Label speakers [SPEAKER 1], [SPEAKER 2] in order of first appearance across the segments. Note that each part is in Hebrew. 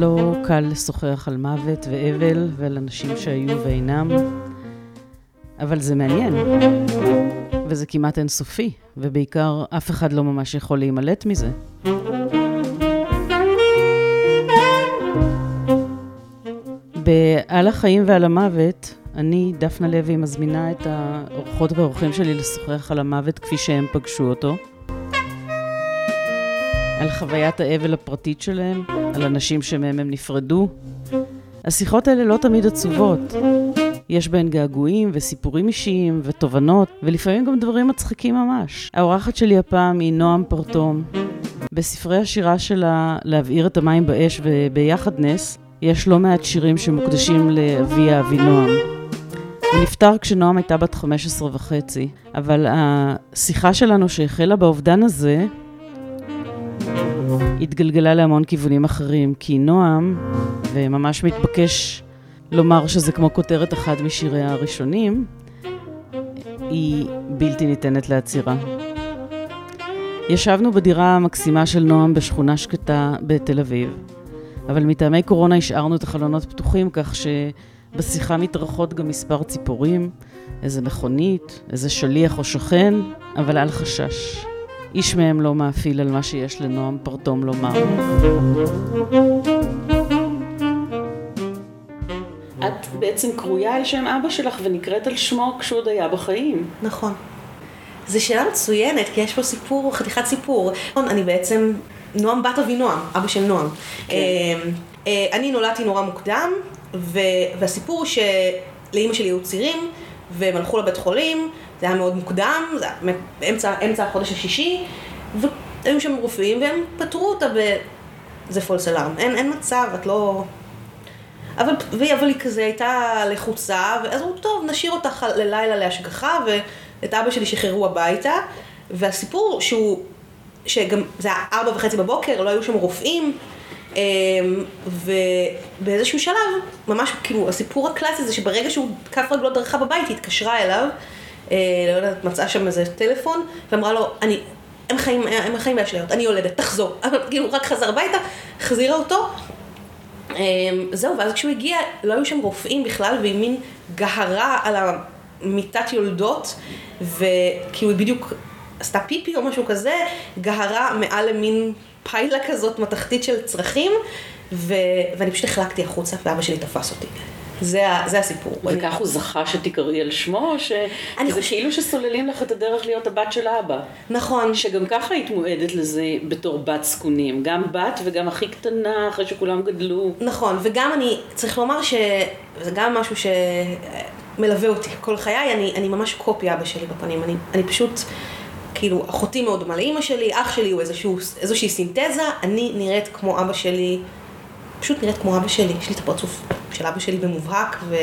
[SPEAKER 1] לא קל לשוחח על מוות ואבל ועל אנשים שהיו ואינם, אבל זה מעניין, וזה כמעט אינסופי, ובעיקר אף אחד לא ממש יכול להימלט מזה. ב"על החיים ועל המוות", אני, דפנה לוי, מזמינה את האורחות והאורחים שלי לשוחח על המוות כפי שהם פגשו אותו. על חוויית האבל הפרטית שלהם, על אנשים שמהם הם נפרדו. השיחות האלה לא תמיד עצובות. יש בהן געגועים וסיפורים אישיים ותובנות, ולפעמים גם דברים מצחיקים ממש. האורחת שלי הפעם היא נועם פרטום. בספרי השירה שלה "להבעיר את המים באש" ו"ביחד נס", יש לא מעט שירים שמוקדשים לאביה אבינועם. הוא נפטר כשנועם הייתה בת 15 וחצי, אבל השיחה שלנו שהחלה באובדן הזה, התגלגלה להמון כיוונים אחרים, כי נועם, וממש מתבקש לומר שזה כמו כותרת אחד משיריה הראשונים, היא בלתי ניתנת לעצירה. ישבנו בדירה המקסימה של נועם בשכונה שקטה בתל אביב, אבל מטעמי קורונה השארנו את החלונות פתוחים כך שבשיחה מתארחות גם מספר ציפורים, איזה מכונית, איזה שליח או שכן, אבל אל חשש. איש מהם לא מאפיל על מה שיש לנועם פרטום לומר. את בעצם קרויה על שם אבא שלך ונקראת על שמו כשהוא עוד היה בחיים.
[SPEAKER 2] נכון. זו שאלה מצוינת, כי יש פה סיפור, חתיכת סיפור. אני בעצם נועם בת אבי נועם, אבא של נועם. כן. אמ, אה, אני נולדתי נורא מוקדם, והסיפור שלאימא שלי היו צירים, והם הלכו לבית חולים, זה היה מאוד מוקדם, זה היה באמצע, אמצע החודש השישי, והיו שם רופאים והם פטרו אותה ב... זה פולס אלארם, אין, אין מצב, את לא... אבל, אבל היא כזה הייתה לחוצה, ואז אמרו, טוב, נשאיר אותך ללילה להשגחה, ואת אבא שלי שחררו הביתה, והסיפור שהוא, שגם, זה היה ארבע וחצי בבוקר, לא היו שם רופאים, אמ, ובאיזשהו שלב, ממש כאילו, הסיפור הקלאסי זה שברגע שהוא, כף רגלו דרכה בבית, היא התקשרה אליו, לא יודעת, מצאה שם איזה טלפון, ואמרה לו, אני, הם חיים, הם חיים באשליות, אני יולדת, תחזור. כאילו, הוא רק חזר הביתה, החזירה אותו. אמ, זהו, ואז כשהוא הגיע, לא היו שם רופאים בכלל, והיא מין גהרה על המיטת יולדות, וכאילו היא בדיוק עשתה פיפי או משהו כזה, גהרה מעל למין פיילה כזאת מתכתית של צרכים, ו... ואני פשוט החלקתי החוצה, ואבא שלי תפס אותי. זה, זה הסיפור.
[SPEAKER 1] וכך הוא זכה שתקראי על שמו, או ש... אני... זה כאילו שסוללים לך את הדרך להיות הבת של אבא.
[SPEAKER 2] נכון.
[SPEAKER 1] שגם ככה היית מועדת לזה בתור בת זקונים. גם בת וגם הכי קטנה, אחרי שכולם גדלו.
[SPEAKER 2] נכון, וגם אני, צריך לומר שזה גם משהו שמלווה אותי כל חיי, אני, אני ממש קופי אבא שלי בפנים. אני, אני פשוט... כאילו, אחותי מאוד דומה לאימא שלי, אח שלי הוא איזשהו, איזושהי סינתזה, אני נראית כמו אבא שלי, פשוט נראית כמו אבא שלי, יש לי את הפרצוף של אבא שלי במובהק, ו...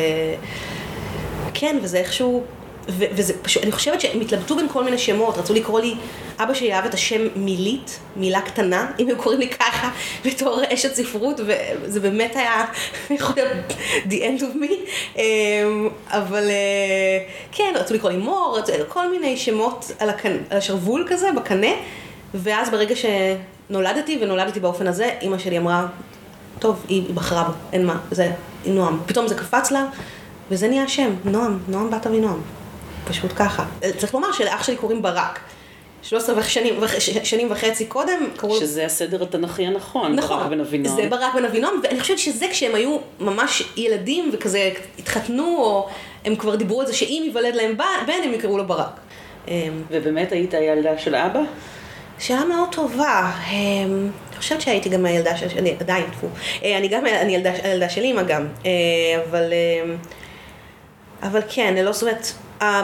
[SPEAKER 2] כן, וזה איכשהו, ו- וזה פשוט, אני חושבת שהם התלבטו בין כל מיני שמות, רצו לקרוא לי, אבא שלי אהב את השם מילית, מילה קטנה, אם הם קוראים לי ככה, בתור אשת ספרות, וזה באמת היה, יכול להיות, the end of me, אמ, אבל אה, כן, רצו לקרוא לי מור, רצו, כל מיני שמות על, הקנ... על השרוול כזה, בקנה, ואז ברגע שנולדתי, ונולדתי באופן הזה, אימא שלי אמרה, טוב, היא בחרה בו, אין מה, זה נועם. פתאום זה קפץ לה, וזה נהיה השם, נועם, נועם בת אבי נועם. פשוט ככה. צריך לומר שלאח שלי קוראים ברק. 13 שנים, שנים וחצי קודם
[SPEAKER 1] קראו... שזה הסדר התנ"כי הנכון,
[SPEAKER 2] נכון,
[SPEAKER 1] ברק בן אבינועם.
[SPEAKER 2] זה ברק בן אבינועם, ואני חושבת שזה כשהם היו ממש ילדים וכזה התחתנו, או הם כבר דיברו על זה שאם ייוולד להם בן, הם יקראו לו ברק.
[SPEAKER 1] אמ, ובאמת היית הילדה של אבא?
[SPEAKER 2] שאלה מאוד טובה. אמ, חושבת שהייתי גם הילדה של... אני עדיין, טפו. אה, אני גם, אני ילדה, הילדה של אימא גם. אה, אבל... אמ, אבל כן, ללא זאת אומרת,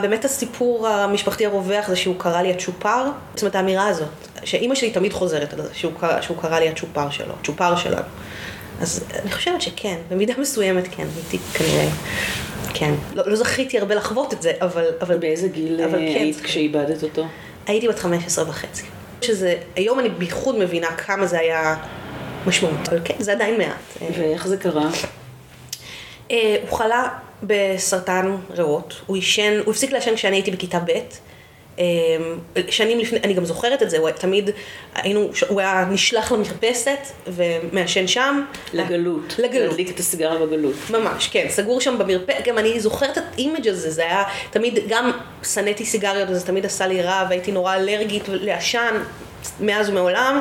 [SPEAKER 2] באמת הסיפור המשפחתי הרווח זה שהוא קרא לי הצ'ופר. זאת אומרת, האמירה הזאת, שאימא שלי תמיד חוזרת על זה, שהוא קרא, שהוא קרא לי הצ'ופר שלו, צ'ופר שלנו. אז אני חושבת שכן, במידה מסוימת כן, הייתי כנראה, כן. לא, לא זכיתי הרבה לחוות את זה, אבל... אבל
[SPEAKER 1] באיזה גיל אבל כן, היית כן, כשאיבדת אותו?
[SPEAKER 2] הייתי בת 15 וחצי. שזה, היום אני בייחוד מבינה כמה זה היה משמעות, אבל כן, זה עדיין מעט.
[SPEAKER 1] ואיך זה קרה?
[SPEAKER 2] הוא חלה בסרטן ריאות, הוא עישן, הוא הפסיק לעשן כשאני הייתי בכיתה ב', שנים לפני, אני גם זוכרת את זה, הוא תמיד, היינו, הוא היה נשלח למרפסת ומעשן שם.
[SPEAKER 1] לגלות.
[SPEAKER 2] לגלות.
[SPEAKER 1] להדליק את הסיגריה בגלות.
[SPEAKER 2] ממש, כן, סגור שם במרפסת, גם אני זוכרת את ה image הזה, זה היה תמיד, גם שנאתי סיגריות וזה תמיד עשה לי רע והייתי נורא אלרגית לעשן מאז ומעולם.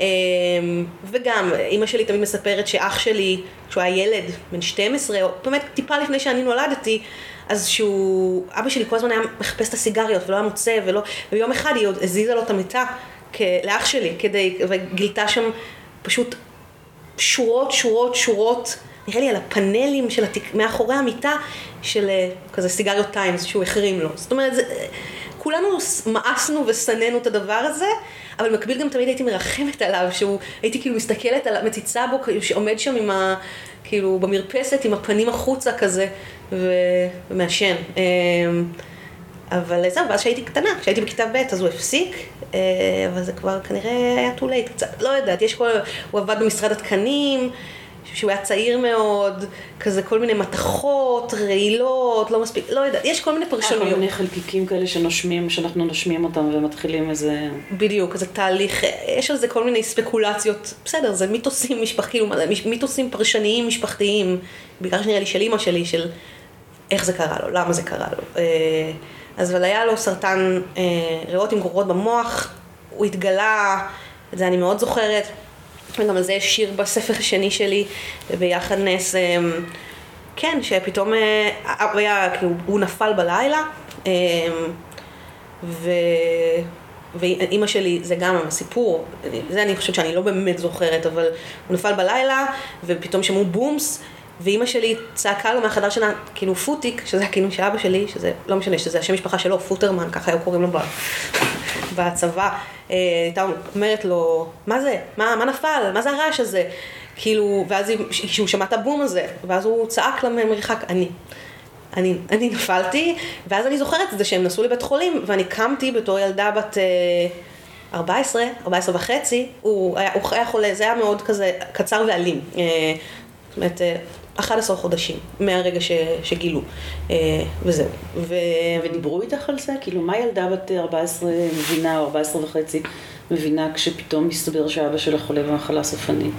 [SPEAKER 2] אמ, וגם, אימא שלי תמיד מספרת שאח שלי, כשהוא היה ילד, בן 12, או באמת טיפה לפני שאני נולדתי, אז שהוא, אבא שלי כל הזמן היה מחפש את הסיגריות ולא היה מוצא, ולא, ויום אחד היא עוד הזיזה לו את המיטה כ- לאח שלי, כדי, וגילתה שם פשוט שורות, שורות, שורות, נראה לי על הפאנלים של התיק, מאחורי המיטה של אה, כזה סיגריות טיימס שהוא החרים לו. זאת אומרת, זה, כולנו מאסנו ושנאנו את הדבר הזה, אבל במקביל גם תמיד הייתי מרחמת עליו, שהוא, הייתי כאילו מסתכלת על, מציצה בו, שעומד שם עם ה... כאילו במרפסת עם הפנים החוצה כזה, ומעשן. אמ, אבל זהו, ואז כשהייתי קטנה, כשהייתי בכיתה ב' אז הוא הפסיק, אה, אבל זה כבר כנראה היה too late, קצת, לא יודעת, יש כל, הוא עבד במשרד התקנים, שהוא היה צעיר מאוד, כזה כל מיני מתכות, רעילות, לא מספיק, לא יודעת, יש כל מיני
[SPEAKER 1] כל
[SPEAKER 2] פרשנויות.
[SPEAKER 1] מיני חלקיקים כאלה שנושמים, שאנחנו נושמים אותם ומתחילים איזה...
[SPEAKER 2] בדיוק, זה תהליך, יש על זה כל מיני ספקולציות, בסדר, זה מיתוסים משפח, כאילו, מיתוסים פרשניים משפחתיים, בעיקר שנראה לי של אימא שלי, של איך זה קרה לו, למה זה קרה לו. אה, אז אבל היה לו סרטן אה, ריאות עם גרורות במוח, הוא התגלה, את זה אני מאוד זוכרת, וגם על זה יש שיר בספר השני שלי, וביחד נס, אה, כן, שפתאום, היה, כאילו, הוא נפל בלילה, ו... ואימא שלי, זה גם הסיפור, זה אני חושבת שאני לא באמת זוכרת, אבל הוא נפל בלילה, ופתאום שמעו בומס, ואימא שלי צעקה לו מהחדר שלה, כאילו פוטיק, שזה הכינוי של אבא שלי, שזה לא משנה, שזה השם משפחה שלו, פוטרמן, ככה היו קוראים לו בצבא. אה, הייתה אומרת לו, מה זה? מה, מה נפל? מה זה הרעש הזה? כאילו, ואז כשהוא שמע את הבום הזה, ואז הוא צעק למרחק, אני. אני, אני נפלתי, ואז אני זוכרת את זה שהם נסעו לבית חולים, ואני קמתי בתור ילדה בת אה, 14, 14 וחצי, הוא היה, הוא היה חולה, זה היה מאוד כזה קצר ואלים. אה, זאת אומרת, 11 חודשים מהרגע ש, שגילו, אה, וזהו. ו...
[SPEAKER 1] ודיברו איתך על זה? כאילו, מה ילדה בת 14 מבינה, או 14 וחצי, מבינה כשפתאום מסתבר שאבא שלה חולה במחלה סופנית?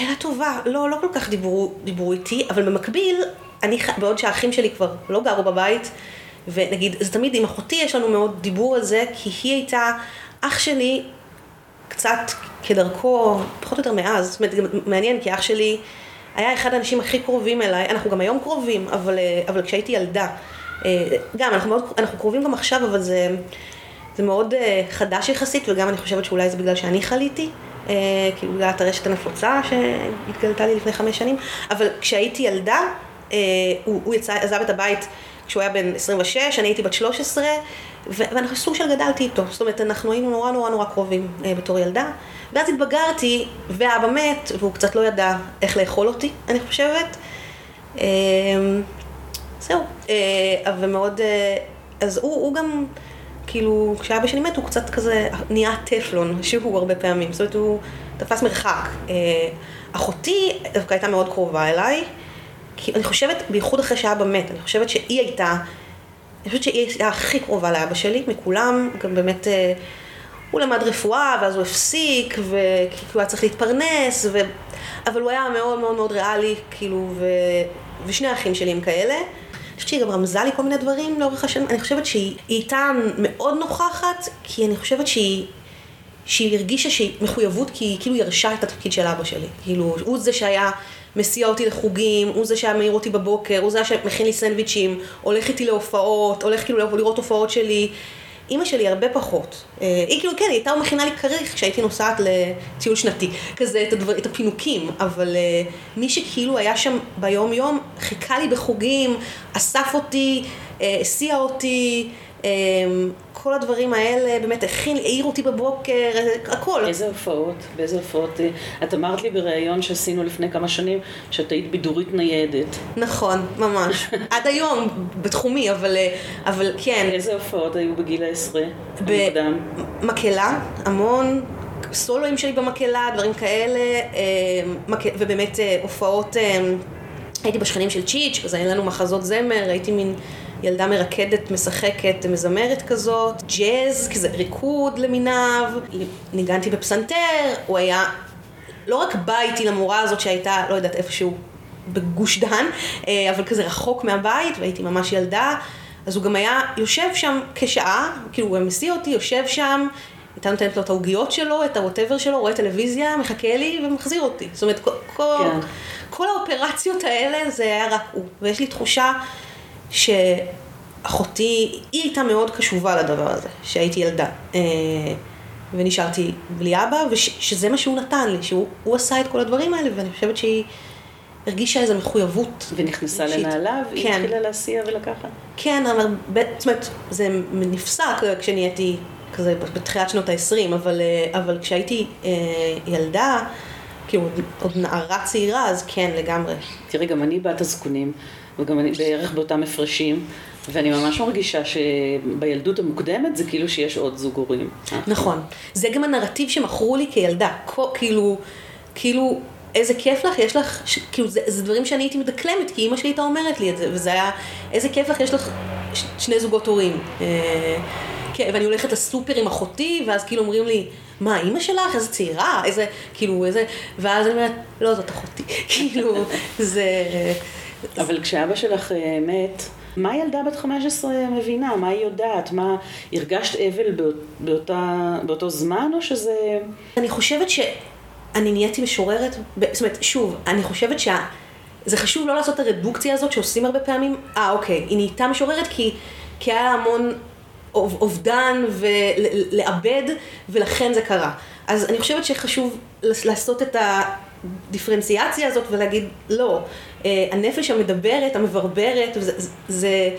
[SPEAKER 2] שאלה טובה, לא, לא כל כך דיברו, דיברו איתי, אבל במקביל, אני, בעוד שהאחים שלי כבר לא גרו בבית, ונגיד, זה תמיד עם אחותי יש לנו מאוד דיבור על זה, כי היא הייתה, אח שלי, קצת כדרכו, פחות או יותר מאז, זאת אומרת, גם מעניין, כי אח שלי היה אחד האנשים הכי קרובים אליי, אנחנו גם היום קרובים, אבל, אה, אבל כשהייתי ילדה, אה, גם, אנחנו, מאוד, אנחנו קרובים גם עכשיו, אבל זה, זה מאוד אה, חדש יחסית, וגם אני חושבת שאולי זה בגלל שאני חליתי, כאילו בגלל הטרשת הנפוצה שהתגלתה לי לפני חמש שנים, אבל כשהייתי ילדה, הוא, הוא יצא, עזב את הבית כשהוא היה בן 26, אני הייתי בת 13, ו- ואנחנו סוג של גדלתי איתו, זאת אומרת, אנחנו היינו נורא נורא נורא קרובים אה, בתור ילדה, ואז התבגרתי, ואבא מת, והוא קצת לא ידע איך לאכול אותי, אני חושבת. אה, זהו, אה, ומאוד, אה, אז הוא, הוא גם, כאילו, כשאבא שלי מת הוא קצת כזה נהיה טפלון, שהוא הרבה פעמים, זאת אומרת הוא תפס מרחק. אה, אחותי דווקא הייתה מאוד קרובה אליי, כי אני חושבת, בייחוד אחרי שאבא מת, אני חושבת שהיא הייתה, אני חושבת שהיא הייתה הכי קרובה לאבא שלי, מכולם, גם באמת, אה, הוא למד רפואה, ואז הוא הפסיק, וכי הוא היה צריך להתפרנס, ו... אבל הוא היה מאוד מאוד מאוד ריאלי, כאילו, ו... ושני האחים שלי הם כאלה. אני חושבת שהיא גם רמזה לי כל מיני דברים לאורך השנים, אני חושבת שהיא היא הייתה מאוד נוכחת, כי אני חושבת שהיא... שהיא הרגישה שהיא מחויבות, כי היא כאילו ירשה את התפקיד של אבא שלי. כאילו, הוא זה שהיה מסיע אותי לחוגים, הוא זה שהיה מעיר אותי בבוקר, הוא זה שמכין לי סנדוויצ'ים, הולך איתי להופעות, הולך כאילו לראות הופעות שלי. אימא שלי הרבה פחות. אה, היא כאילו, כן, היא הייתה מכינה לי כריך כשהייתי נוסעת לטיול שנתי, כזה את, הדבר, את הפינוקים, אבל אה, מי שכאילו היה שם ביום-יום, חיכה לי בחוגים, אסף אותי, אה, הסיע אותי, כל הדברים האלה, באמת, הכין, העיר אותי בבוקר, הכל.
[SPEAKER 1] איזה הופעות? באיזה הופעות? את אמרת לי בריאיון שעשינו לפני כמה שנים, שאת היית בידורית ניידת.
[SPEAKER 2] נכון, ממש. עד היום, בתחומי, אבל, אבל כן.
[SPEAKER 1] איזה הופעות היו בגיל העשרה?
[SPEAKER 2] ב-
[SPEAKER 1] המוקדם?
[SPEAKER 2] מקהלה, המון, סולואים שלי במקהלה, דברים כאלה, אה, ובאמת אה, הופעות, אה, הייתי בשכנים של צ'יץ', אז היה לנו מחזות זמר, הייתי מין ילדה מרקדת, משחקת, מזמרת כזאת, ג'אז, כזה ריקוד למיניו, ניגנתי בפסנתר, הוא היה לא רק בא איתי למורה הזאת שהייתה, לא יודעת, איפשהו בגוש דן, אה, אבל כזה רחוק מהבית, והייתי ממש ילדה, אז הוא גם היה יושב שם כשעה, כאילו הוא מסיע אותי, יושב שם, הייתה נותנת לו את העוגיות שלו, את הווטאבר שלו, רואה טלוויזיה, מחכה לי ומחזיר אותי. זאת אומרת, כל, כל, כן. כל האופרציות האלה זה היה רק הוא. ויש לי תחושה שאחותי, היא הייתה מאוד קשובה לדבר הזה, שהייתי ילדה. אה, ונשארתי בלי אבא, ושזה מה שהוא נתן לי, שהוא עשה את כל הדברים האלה, ואני חושבת שהיא הרגישה איזו מחויבות.
[SPEAKER 1] ונכנסה לנעליו, כן. היא התחילה להסיע ולקחת.
[SPEAKER 2] כן, אבל, זאת אומרת, זה נפסק כשנהייתי כזה בתחילת שנות ה-20, אבל, אה, אבל כשהייתי אה, ילדה, כאילו עוד נערה צעירה, אז כן, לגמרי.
[SPEAKER 1] תראי, גם אני בת הזקונים, וגם אני בערך באותם הפרשים. ואני ממש מרגישה שבילדות המוקדמת זה כאילו שיש עוד זוג הורים.
[SPEAKER 2] נכון. זה גם הנרטיב שמכרו לי כילדה. כאילו, כאילו, איזה כיף לך, יש לך, ש, כאילו, זה, זה דברים שאני הייתי מדקלמת, כי אימא שלי הייתה אומרת לי את זה, וזה היה, איזה כיף לך, יש לך ש, שני זוגות הורים. אה, כן, ואני הולכת לסופר עם אחותי, ואז כאילו אומרים לי, מה, אימא שלך? איזה צעירה? איזה, כאילו, איזה, ואז אני אומרת, לא, זאת אחותי. כאילו, זה...
[SPEAKER 1] אבל כשאבא שלך אה, מת, מה ילדה בת 15 מבינה? מה היא יודעת? מה, הרגשת אבל באותה, באותו זמן, או שזה...
[SPEAKER 2] אני חושבת שאני נהייתי משוררת, זאת אומרת, שוב, אני חושבת שה... זה חשוב לא לעשות את הרדוקציה הזאת שעושים הרבה פעמים, אה, אוקיי, היא נהייתה משוררת כי, כי היה לה המון אובדן ולאבד, ולכן זה קרה. אז אני חושבת שחשוב לעשות את הדיפרנציאציה הזאת ולהגיד, לא, אה, הנפש המדברת, המברברת, זה, זה,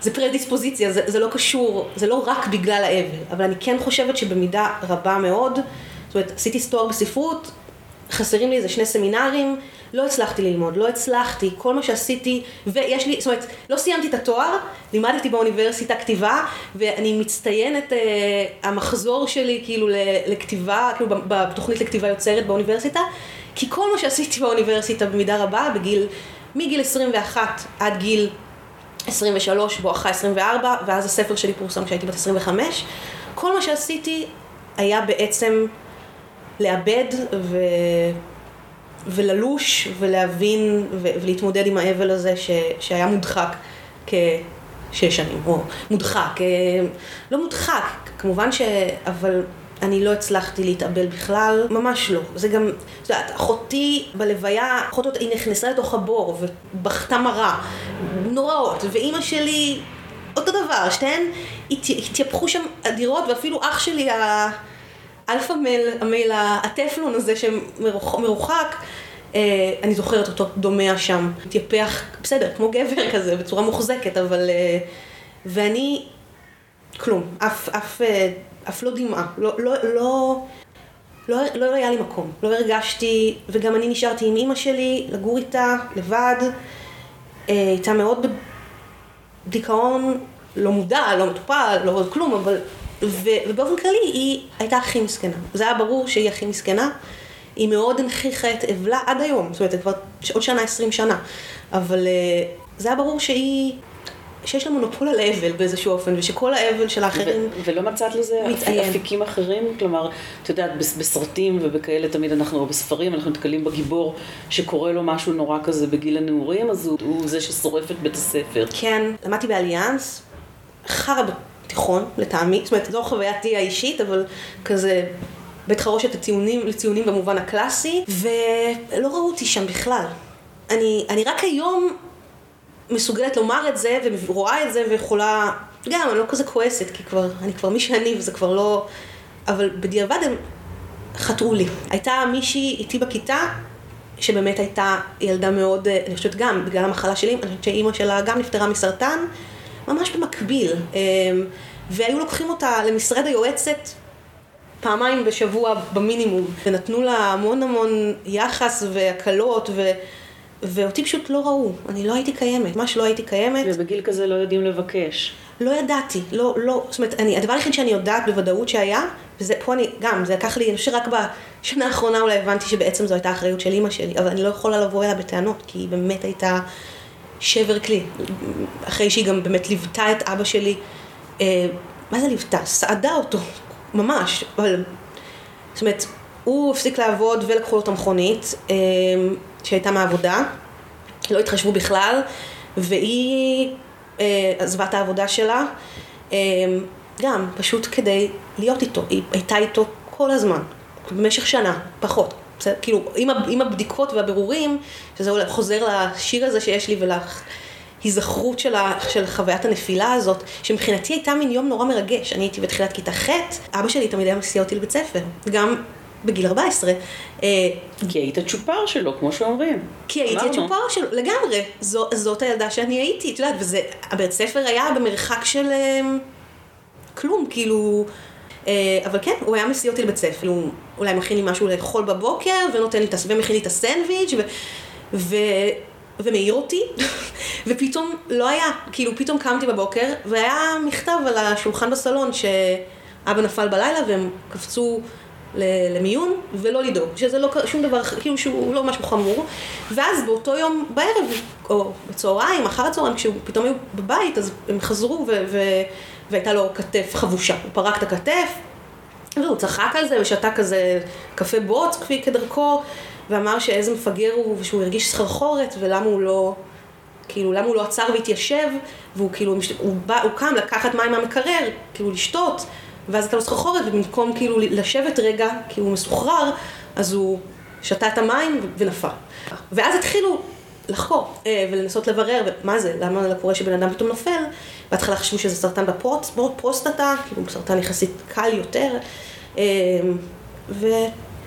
[SPEAKER 2] זה פרדיספוזיציה, זה, זה לא קשור, זה לא רק בגלל האבל, אבל אני כן חושבת שבמידה רבה מאוד, זאת אומרת, עשיתי סטואר בספרות, חסרים לי איזה שני סמינרים, לא הצלחתי ללמוד, לא הצלחתי, כל מה שעשיתי, ויש לי, זאת אומרת, לא סיימתי את התואר, לימדתי באוניברסיטה כתיבה, ואני מצטיינת, אה, המחזור שלי כאילו לכתיבה, כאילו בתוכנית לכתיבה יוצרת באוניברסיטה, כי כל מה שעשיתי באוניברסיטה במידה רבה, בגיל, מגיל 21 עד גיל 23, בואכה 24, ואז הספר שלי פורסם כשהייתי בת 25, כל מה שעשיתי היה בעצם לאבד ו... וללוש ולהבין ו... ולהתמודד עם האבל הזה ש... שהיה מודחק כשש שנים, או מודחק, לא מודחק, כמובן ש... אבל אני לא הצלחתי להתאבל בכלל, ממש לא. זה גם, את יודעת, אחותי בלוויה, אחותו, היא נכנסה לתוך הבור ובכתה מרה, נוראות, ואימא שלי, אותו דבר, שתיהן התייפחו שם אדירות, ואפילו אח שלי, האלפא מייל, המייל הטפלון הזה שמרוחק, אה, אני זוכרת אותו דומע שם, התייפח, בסדר, כמו גבר כזה, בצורה מוחזקת, אבל... אה, ואני, כלום, אף, אף אה, אף לא דמעה, לא, לא, לא, לא, לא היה לי מקום, לא הרגשתי, וגם אני נשארתי עם אימא שלי, לגור איתה, לבד, אה, הייתה מאוד בדיכאון, לא מודע, לא מטופל, לא עוד כלום, אבל, ובאופן כללי היא הייתה הכי מסכנה. זה היה ברור שהיא הכי מסכנה. היא מאוד הנכיחה את אבלה עד היום, זאת אומרת, כבר עוד שנה, עשרים שנה, אבל אה, זה היה ברור שהיא שיש לה מונופול על האבל באיזשהו אופן, ושכל האבל של האחרים
[SPEAKER 1] ולא מצאת לזה מתעיין. אפיקים אחרים? כלומר, את יודעת, בסרטים ובכאלה תמיד אנחנו, או בספרים, אנחנו נתקלים בגיבור שקורה לו משהו נורא כזה בגיל הנעורים, אז הוא, הוא זה ששורף את בית הספר.
[SPEAKER 2] כן, למדתי באליאנס, חרא בתיכון, לטעמי, זאת אומרת, זו חווייתי האישית, אבל כזה... בית חרושת לציונים, לציונים במובן הקלאסי, ולא ראו אותי שם בכלל. אני, אני רק היום מסוגלת לומר את זה, ורואה את זה, ויכולה, גם, אני לא כזה כועסת, כי כבר, אני כבר מי שאני, וזה כבר לא... אבל בדיעבד הם חטאו לי. הייתה מישהי איתי בכיתה, שבאמת הייתה ילדה מאוד, אני חושבת גם, בגלל המחלה שלי, אני חושבת שאימא שלה גם נפטרה מסרטן, ממש במקביל. אמ, והיו לוקחים אותה למשרד היועצת פעמיים בשבוע במינימום, ונתנו לה המון המון יחס והקלות, ו... ואותי פשוט לא ראו, אני לא הייתי קיימת, ממש לא הייתי קיימת.
[SPEAKER 1] ובגיל כזה לא יודעים לבקש.
[SPEAKER 2] לא ידעתי, לא, לא, זאת אומרת, אני, הדבר היחיד שאני יודעת בוודאות שהיה, וזה, פה אני, גם, זה לקח לי, אני חושבת שרק בשנה האחרונה אולי הבנתי שבעצם זו הייתה אחריות של אימא שלי, אבל אני לא יכולה לבוא אליה בטענות, כי היא באמת הייתה שבר כלי. אחרי שהיא גם באמת ליוותה את אבא שלי, אה, מה זה ליוותה? סעדה אותו, ממש. אבל, זאת אומרת, הוא הפסיק לעבוד ולקחו לו את המכונית אה, שהייתה מהעבודה, לא התחשבו בכלל, והיא אה, עזבה את העבודה שלה, אה, גם פשוט כדי להיות איתו, היא הייתה איתו כל הזמן, במשך שנה, פחות. בסדר? כאילו, עם, עם הבדיקות והבירורים, שזה חוזר לשיר הזה שיש לי ולהיזכרות של, של חוויית הנפילה הזאת, שמבחינתי הייתה מין יום נורא מרגש. אני הייתי בתחילת כיתה ח', אבא שלי תמיד היה מסיע אותי לבית ספר, גם בגיל 14.
[SPEAKER 1] אה, כי היית צ'ופר שלו, כמו שאומרים.
[SPEAKER 2] כי הייתי הצ'ופר שלו, לגמרי. זו, זאת הילדה שאני הייתי, את יודעת, וזה, הבית ספר היה במרחק של אה, כלום, כאילו... אה, אבל כן, הוא היה מסיע אותי לבית ספר, הוא אולי מכין לי משהו לאכול בבוקר, ונותן לי, ומכין לי את הסנדוויץ', ו... ו... ומעיר אותי, ופתאום לא היה, כאילו פתאום קמתי בבוקר, והיה מכתב על השולחן בסלון שאבא נפל בלילה והם קפצו למיון, ולא לדאוג, שזה לא שום דבר, כאילו שהוא לא משהו חמור, ואז באותו יום בערב, או בצהריים, אחר הצהריים, כשהוא פתאום היו בבית, אז הם חזרו ו... ו... והייתה לו כתף חבושה. הוא פרק את הכתף, והוא צחק על זה, ושתה כזה קפה בוץ כפי כדרכו, ואמר שאיזה מפגר הוא, ושהוא הרגיש סחרחורת, ולמה הוא לא, כאילו, למה הוא לא עצר והתיישב, והוא כאילו, הוא, בא, הוא קם לקחת מים מהמקרר, כאילו לשתות, ואז הייתה לו סחרחורת, ובמקום כאילו לשבת רגע, כי הוא מסוחרר, אז הוא שתה את המים ונפל. ואז התחילו לחקור אה, ולנסות לברר, מה זה, למה קורה שבן אדם פתאום נופל. בהתחלה חשבו שזה סרטן בפרוסטטה, כאילו סרטן יחסית קל יותר, אה,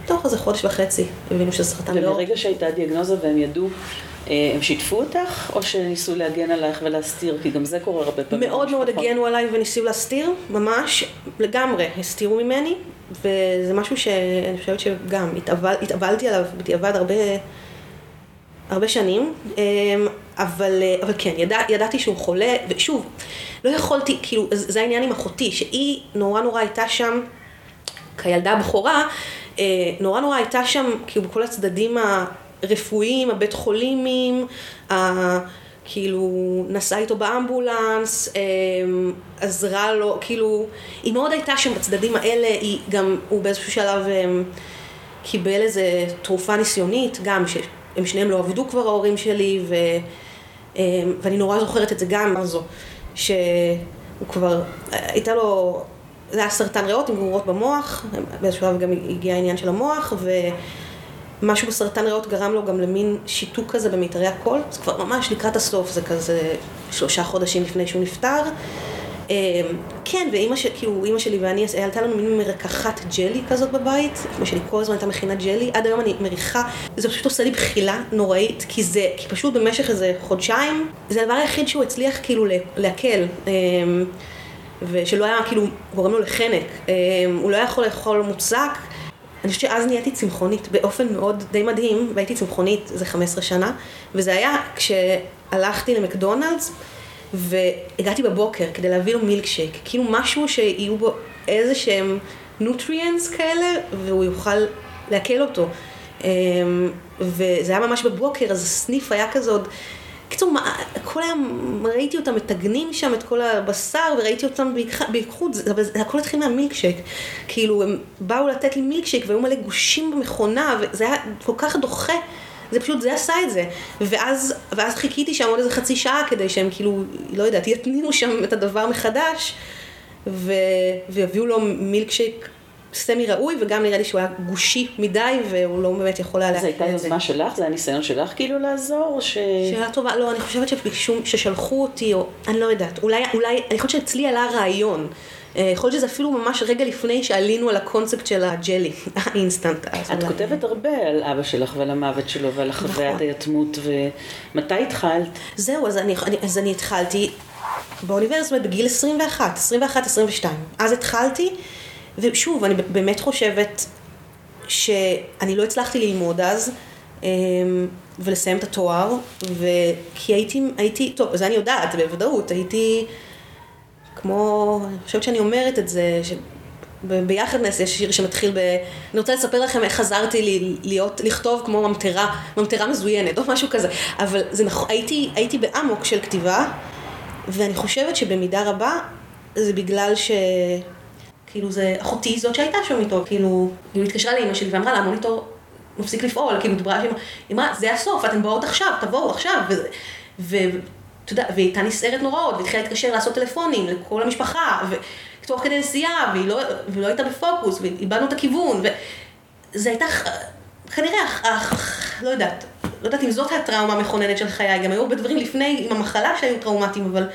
[SPEAKER 2] ותוך איזה חודש וחצי הבינו שזה סרטן
[SPEAKER 1] מאוד. וברגע שהייתה דיאגנוזה והם ידעו, אה, הם שיתפו אותך, או שניסו להגן עלייך ולהסתיר? כי גם זה קורה הרבה פעמים.
[SPEAKER 2] מאוד מאוד הגנו עליי וניסו להסתיר, ממש, לגמרי, הסתירו ממני, וזה משהו שאני חושבת שגם התאבל, התאבלתי עליו בדיעבד הרבה... הרבה שנים, אמ, אבל, אבל כן, ידע, ידעתי שהוא חולה, ושוב, לא יכולתי, כאילו, זה העניין עם אחותי, שהיא נורא נורא הייתה שם, כילדה הבכורה, אה, נורא נורא הייתה שם, כאילו, בכל הצדדים הרפואיים, הבית חולימים, כאילו, נסעה איתו באמבולנס, אמ, עזרה לו, כאילו, היא מאוד הייתה שם בצדדים האלה, היא גם, הוא באיזשהו שלב אמ, קיבל איזה תרופה ניסיונית, גם, הם שניהם לא עבדו כבר ההורים שלי, ו, אמ, ואני נורא זוכרת את זה גם, זו, שהוא כבר, הייתה לו, זה היה סרטן ריאות עם גרורות במוח, באיזשהו שלב גם הגיע העניין של המוח, ומשהו בסרטן ריאות גרם לו גם למין שיתוק כזה במיתרי הקול, זה כבר ממש לקראת הסוף, זה כזה שלושה חודשים לפני שהוא נפטר. אמ, כן, ואימא שלי, כאילו, אימא שלי ואני, הייתה לנו מין מרקחת ג'לי כזאת בבית, אימא שלי כל הזמן הייתה מכינה ג'לי, עד היום אני מריחה, זה פשוט עושה לי בחילה נוראית, כי זה, כי פשוט במשך איזה חודשיים, זה הדבר היחיד שהוא הצליח כאילו להקל. ושלא היה כאילו גורם לו לחנק, אמ, הוא לא היה יכול לאכול מוצק. אני חושבת שאז נהייתי צמחונית באופן מאוד די מדהים, והייתי צמחונית איזה 15 שנה, וזה היה כשהלכתי למקדונלדס, והגעתי בבוקר כדי להביא לו מילקשייק, כאילו משהו שיהיו בו איזה שהם נוטריאנס כאלה, והוא יוכל לעכל אותו. אמ, וזה היה ממש בבוקר, אז הסניף היה כזה עוד... קיצור, כל היום ראיתי אותם מטגנים שם את כל הבשר, וראיתי אותם בייחוד, זה הכל התחיל מהמילקשייק. כאילו, הם באו לתת לי מילקשייק, והיו מלא גושים במכונה, וזה היה כל כך דוחה. זה פשוט, זה עשה את זה. ואז, ואז חיכיתי שם עוד איזה חצי שעה כדי שהם כאילו, לא יודעת, יתניעו שם את הדבר מחדש, ו... ויביאו לו מילקשייק סמי ראוי, וגם נראה לי שהוא היה גושי מדי, והוא לא באמת יכול היה
[SPEAKER 1] להכין את זה. זו הייתה יוזמה שלך? זה היה ניסיון שלך כאילו לעזור? ש...
[SPEAKER 2] שאלה טובה, לא, אני חושבת שביקשו, ששלחו אותי, או אני לא יודעת, אולי, אולי, אני חושבת שאצלי עלה רעיון. אה, יכול להיות שזה אפילו ממש רגע לפני שעלינו על הקונספט של הג'לי, האינסטנט.
[SPEAKER 1] את כותבת הרבה על אבא שלך ועל המוות שלו ועל החוויית נכון. היתמות, ומתי התחלת?
[SPEAKER 2] זהו, אז אני, אז אני התחלתי באוניברסיטה בגיל 21, 21-22. אז התחלתי, ושוב, אני באמת חושבת שאני לא הצלחתי ללמוד אז. אמ, ולסיים את התואר, וכי הייתי, הייתי, טוב, זה אני יודעת בוודאות, הייתי כמו, אני חושבת שאני אומרת את זה, ב- ביחדנס יש שיר שמתחיל ב... אני רוצה לספר לכם איך חזרתי לי, להיות, לכתוב כמו ממטרה, ממטרה מזוינת או משהו כזה, אבל זה נכון, הייתי, הייתי באמוק של כתיבה, ואני חושבת שבמידה רבה זה בגלל ש... כאילו זה אחותי זאת שהייתה שם איתו, כאילו, היא התקשרה לאמא שלי ואמרה לה, המוניטור מפסיק לפעול, כאילו, דיברה, היא אמרה, זה הסוף, אתן באות עכשיו, תבואו עכשיו, ו... ו... אתה יודע, והיא הייתה נסערת נוראות, והתחילה להתקשר לעשות טלפונים לכל המשפחה, ותוך כדי נסיעה, והיא לא, והיא לא הייתה בפוקוס, ואיבדנו את הכיוון, וזה הייתה, כנראה, לא יודעת, לא יודעת אם זאת הטראומה המכוננת של חיי, גם היו הרבה דברים לפני עם המחלה שהיו טראומטיים, אבל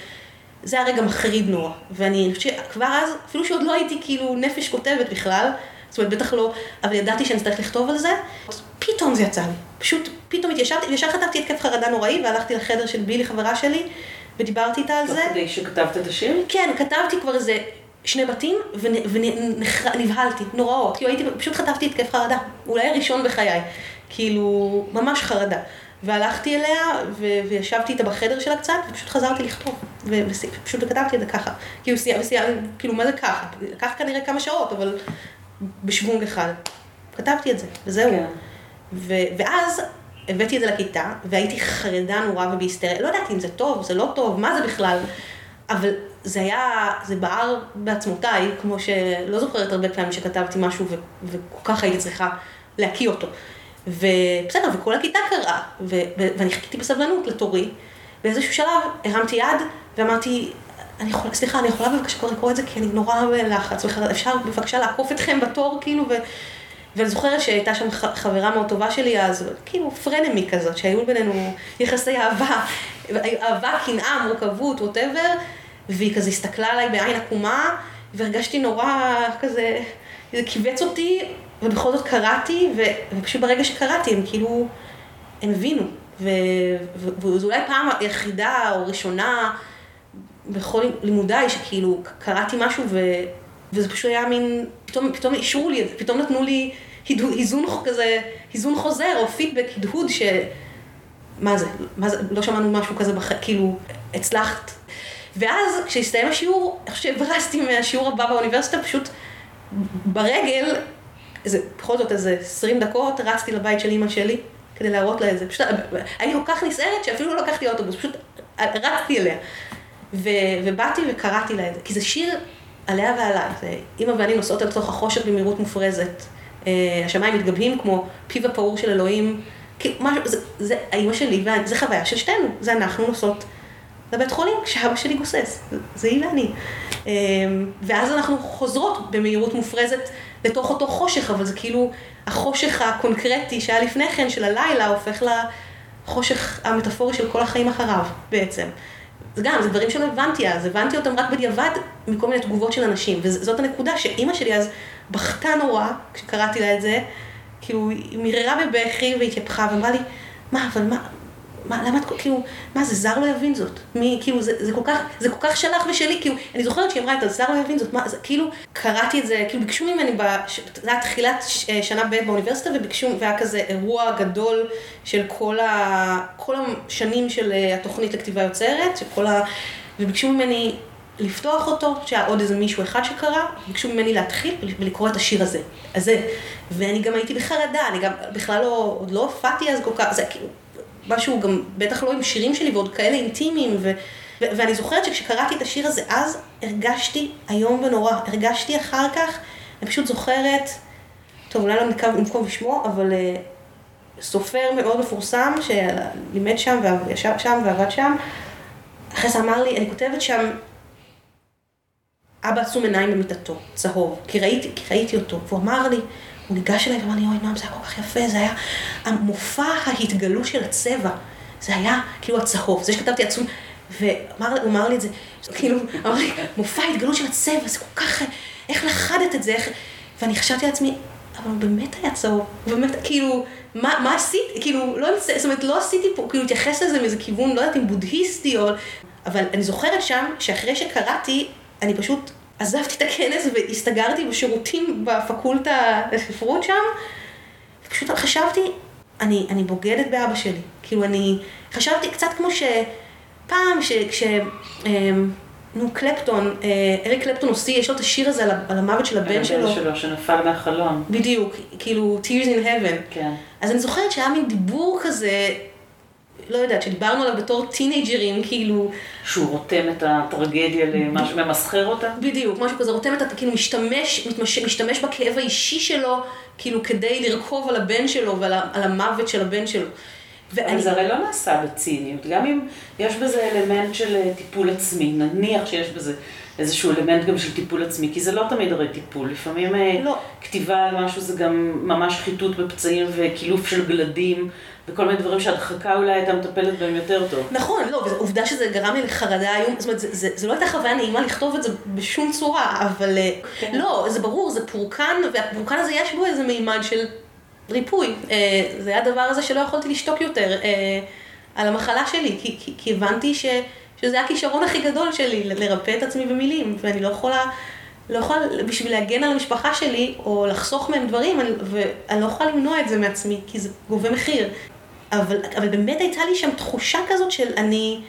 [SPEAKER 2] זה היה רגע מחריד נורא. ואני חושבת שכבר אז, אפילו שעוד לא הייתי כאילו נפש כותבת בכלל, זאת אומרת, בטח לא, אבל ידעתי שאני אצטרך לכתוב על זה, פתאום זה יצא לי. פשוט, פתאום התיישבתי, ישר חטפתי התקף חרדה נוראי, והלכתי לחדר של בילי, חברה שלי, ודיברתי איתה על זה.
[SPEAKER 1] תוך כדי שכתבת את השיר?
[SPEAKER 2] כן, כתבתי כבר איזה שני בתים, ונבהלתי, נוראות. כאילו הייתי, פשוט חטפתי התקף חרדה, אולי הראשון בחיי. כאילו, ממש חרדה. והלכתי אליה, ו- וישבתי איתה בחדר שלה קצת, ופשוט חזרתי לכתוב. ופשוט כתבתי את זה ככה. כאילו, סייע, וסייע, כאילו, מה זה ככה? לקח כנראה כמה שעות, אבל בשוונג אחד. כתבתי את זה, וזהו. כן. ו- ואז הבאתי את זה לכיתה, והייתי חרדה נורא ובהיסטריה. לא ידעתי אם זה טוב, זה לא טוב, מה זה בכלל. אבל זה היה, זה בער בעצמותיי, כמו שלא זוכרת הרבה פעמים שכתבתי משהו ו- וכל כך הייתי צריכה להקיא אותו. ובסדר, וכל הכיתה קראה, ו- ו- ואני חיכיתי בסבלנות לתורי. באיזשהו שלב הרמתי יד ואמרתי, אני יכולה, סליחה, אני יכולה בבקשה לקרוא את זה כי אני נורא בלחץ, אפשר בבקשה לעקוף אתכם בתור, כאילו, ו... ואני זוכרת שהייתה שם חברה מאוד טובה שלי אז, כאילו פרנמי כזאת, שהיו בינינו יחסי אהבה, אהבה, קנאה, מורכבות, ווטאבר, והיא כזה הסתכלה עליי בעין עקומה, והרגשתי נורא כזה, זה כיווץ אותי, ובכל זאת קראתי, ו, ופשוט ברגע שקראתי הם כאילו, הם הבינו, וזו אולי פעם היחידה או ראשונה בכל לימודיי שכאילו קראתי משהו ו... וזה פשוט היה מין, פתאום, פתאום אישרו לי, פתאום נתנו לי היזון כזה, היזון חוזר או פידבק, הדהוד ש... מה זה, מה זה, לא שמענו משהו כזה, בח... כאילו, הצלחת. ואז כשהסתיים השיעור, איך שהברסתי מהשיעור הבא באוניברסיטה, פשוט ברגל, איזה, בכל זאת איזה 20 דקות, רצתי לבית של אימא שלי כדי להראות לה את זה. פשוט הייתי כל כך נסערת שאפילו לא לקחתי אוטובוס, פשוט רצתי אליה. ו, ובאתי וקראתי לה את זה, כי זה שיר עליה ועליי, זה אימא ואני נוסעות אל תוך החושך במהירות מופרזת. Uh, השמיים מתגבהים כמו פיו הפעור של אלוהים. כי משהו, זה, זה האימא שלי, וזה חוויה של שתינו, זה אנחנו נוסעות לבית חולים כשאבא שלי גוסס, זה היא ואני. Um, ואז אנחנו חוזרות במהירות מופרזת לתוך אותו חושך, אבל זה כאילו החושך הקונקרטי שהיה לפני כן של הלילה הופך לחושך המטאפורי של כל החיים אחריו בעצם. זה גם, זה דברים שלא הבנתי אז, הבנתי אותם רק בדיעבד מכל מיני תגובות של אנשים, וזאת הנקודה שאימא שלי אז בכתה נורא כשקראתי לה את זה, כאילו היא מיררה בבכי והתייפחה ואמרה לי, מה, אבל מה, מה, למה את, כאילו, מה זה, זר לא יבין זאת. מי, כאילו, זה, זה כל כך, זה כל כך שלך ושלי, כאילו, אני זוכרת שהיא אמרה את הזר לא יבין זאת, מה, זה, כאילו, קראתי את זה, כאילו, ביקשו ממני, זה היה תחילת שנה ב' באוניברסיטה, וביקשו, והיה כזה אירוע גדול של כל, ה, כל השנים של אה, התוכנית לכתיבה יוצרת, של כל ה... וביקשו ממני לפתוח אותו, שהיה עוד איזה מישהו אחד שקרא, ביקשו ממני להתחיל ולקרוא את השיר הזה. אז זה, ואני גם הייתי בחרדה, אני גם בכלל לא, עוד לא הופעתי אז כל כך, זה כאילו, משהו גם, בטח לא עם שירים שלי ועוד כאלה אינטימיים, ו, ו, ואני זוכרת שכשקראתי את השיר הזה אז, הרגשתי איום ונורא, הרגשתי אחר כך, אני פשוט זוכרת, טוב, אולי לא נקוב בשמו, אבל uh, סופר מאוד מפורסם, שלימד שם וישב שם ועבד שם, אחרי זה אמר לי, אני כותבת שם, אבא עצום עיניים במיטתו, צהוב, כי ראיתי, כי ראיתי אותו, והוא אמר לי, הוא ניגש אליי ואמר לי, אוי, נועם, זה היה כל כך יפה, זה היה המופע ההתגלות של הצבע. זה היה כאילו הצהוב, זה שכתבתי עצום, והוא אמר לי את זה, כאילו, אמר לי, מופע ההתגלות של הצבע, זה כל כך, איך לכדת את זה, איך... ואני חשבתי לעצמי, אבל הוא באמת היה צהוב, הוא באמת, כאילו, מה, מה עשיתי, כאילו, לא, זאת אומרת, לא עשיתי פה, כאילו, להתייחס לזה מאיזה כיוון, לא יודעת אם בודהיסטי או... אבל אני זוכרת שם, שאחרי שקראתי, אני פשוט עזבתי את הכנס והסתגרתי בשירותים בפקולטה לספרות שם, ופשוט חשבתי, אני, אני בוגדת באבא שלי. כאילו אני, חשבתי קצת כמו שפעם, שכש... אמ, נו, קלפטון, אה, אריק קלפטון עושה, יש לו את השיר הזה על, על המוות של הבן שלו.
[SPEAKER 1] הבן שלו שנפל מהחלום.
[SPEAKER 2] בדיוק, כאילו, Tears in Heaven.
[SPEAKER 1] כן.
[SPEAKER 2] אז אני זוכרת שהיה מין דיבור כזה, לא יודעת, שדיברנו עליו בתור טינג'רים, כאילו...
[SPEAKER 1] שהוא רותם את הטרגדיה למשהו, ממסחר אותה?
[SPEAKER 2] בדיוק, משהו כזה, רותם את ה... כאילו משתמש, מתמש, משתמש בכאב האישי שלו, כאילו כדי לרכוב על הבן שלו ועל המוות של הבן שלו.
[SPEAKER 1] ואני... אבל זה הרי לא נעשה בציניות, גם אם יש בזה אלמנט של אה, טיפול עצמי, נניח שיש בזה איזשהו אלמנט גם של טיפול עצמי, כי זה לא תמיד הרי טיפול, לפעמים אה, לא. כתיבה על משהו זה גם ממש חיטוט בפצעים וקילוף של גלדים. וכל מיני דברים שהדחקה אולי הייתה מטפלת בהם יותר טוב.
[SPEAKER 2] נכון, לא, ועובדה שזה גרם לי לחרדה היום, זאת אומרת, זה, זה, זה לא הייתה חוויה נעימה לכתוב את זה בשום צורה, אבל אה, כן. לא, זה ברור, זה פורקן, והפורקן הזה יש בו איזה מימד של ריפוי. אה, זה היה הדבר הזה שלא יכולתי לשתוק יותר אה, על המחלה שלי, כי, כי, כי הבנתי ש, שזה הכישרון הכי גדול שלי, לרפא את עצמי במילים, ואני לא יכולה... לא יכולה, בשביל להגן על המשפחה שלי, או לחסוך מהם דברים, אני, ואני לא יכולה למנוע את זה מעצמי, כי זה גובה מחיר. אבל, אבל באמת הייתה לי שם תחושה כזאת של אני,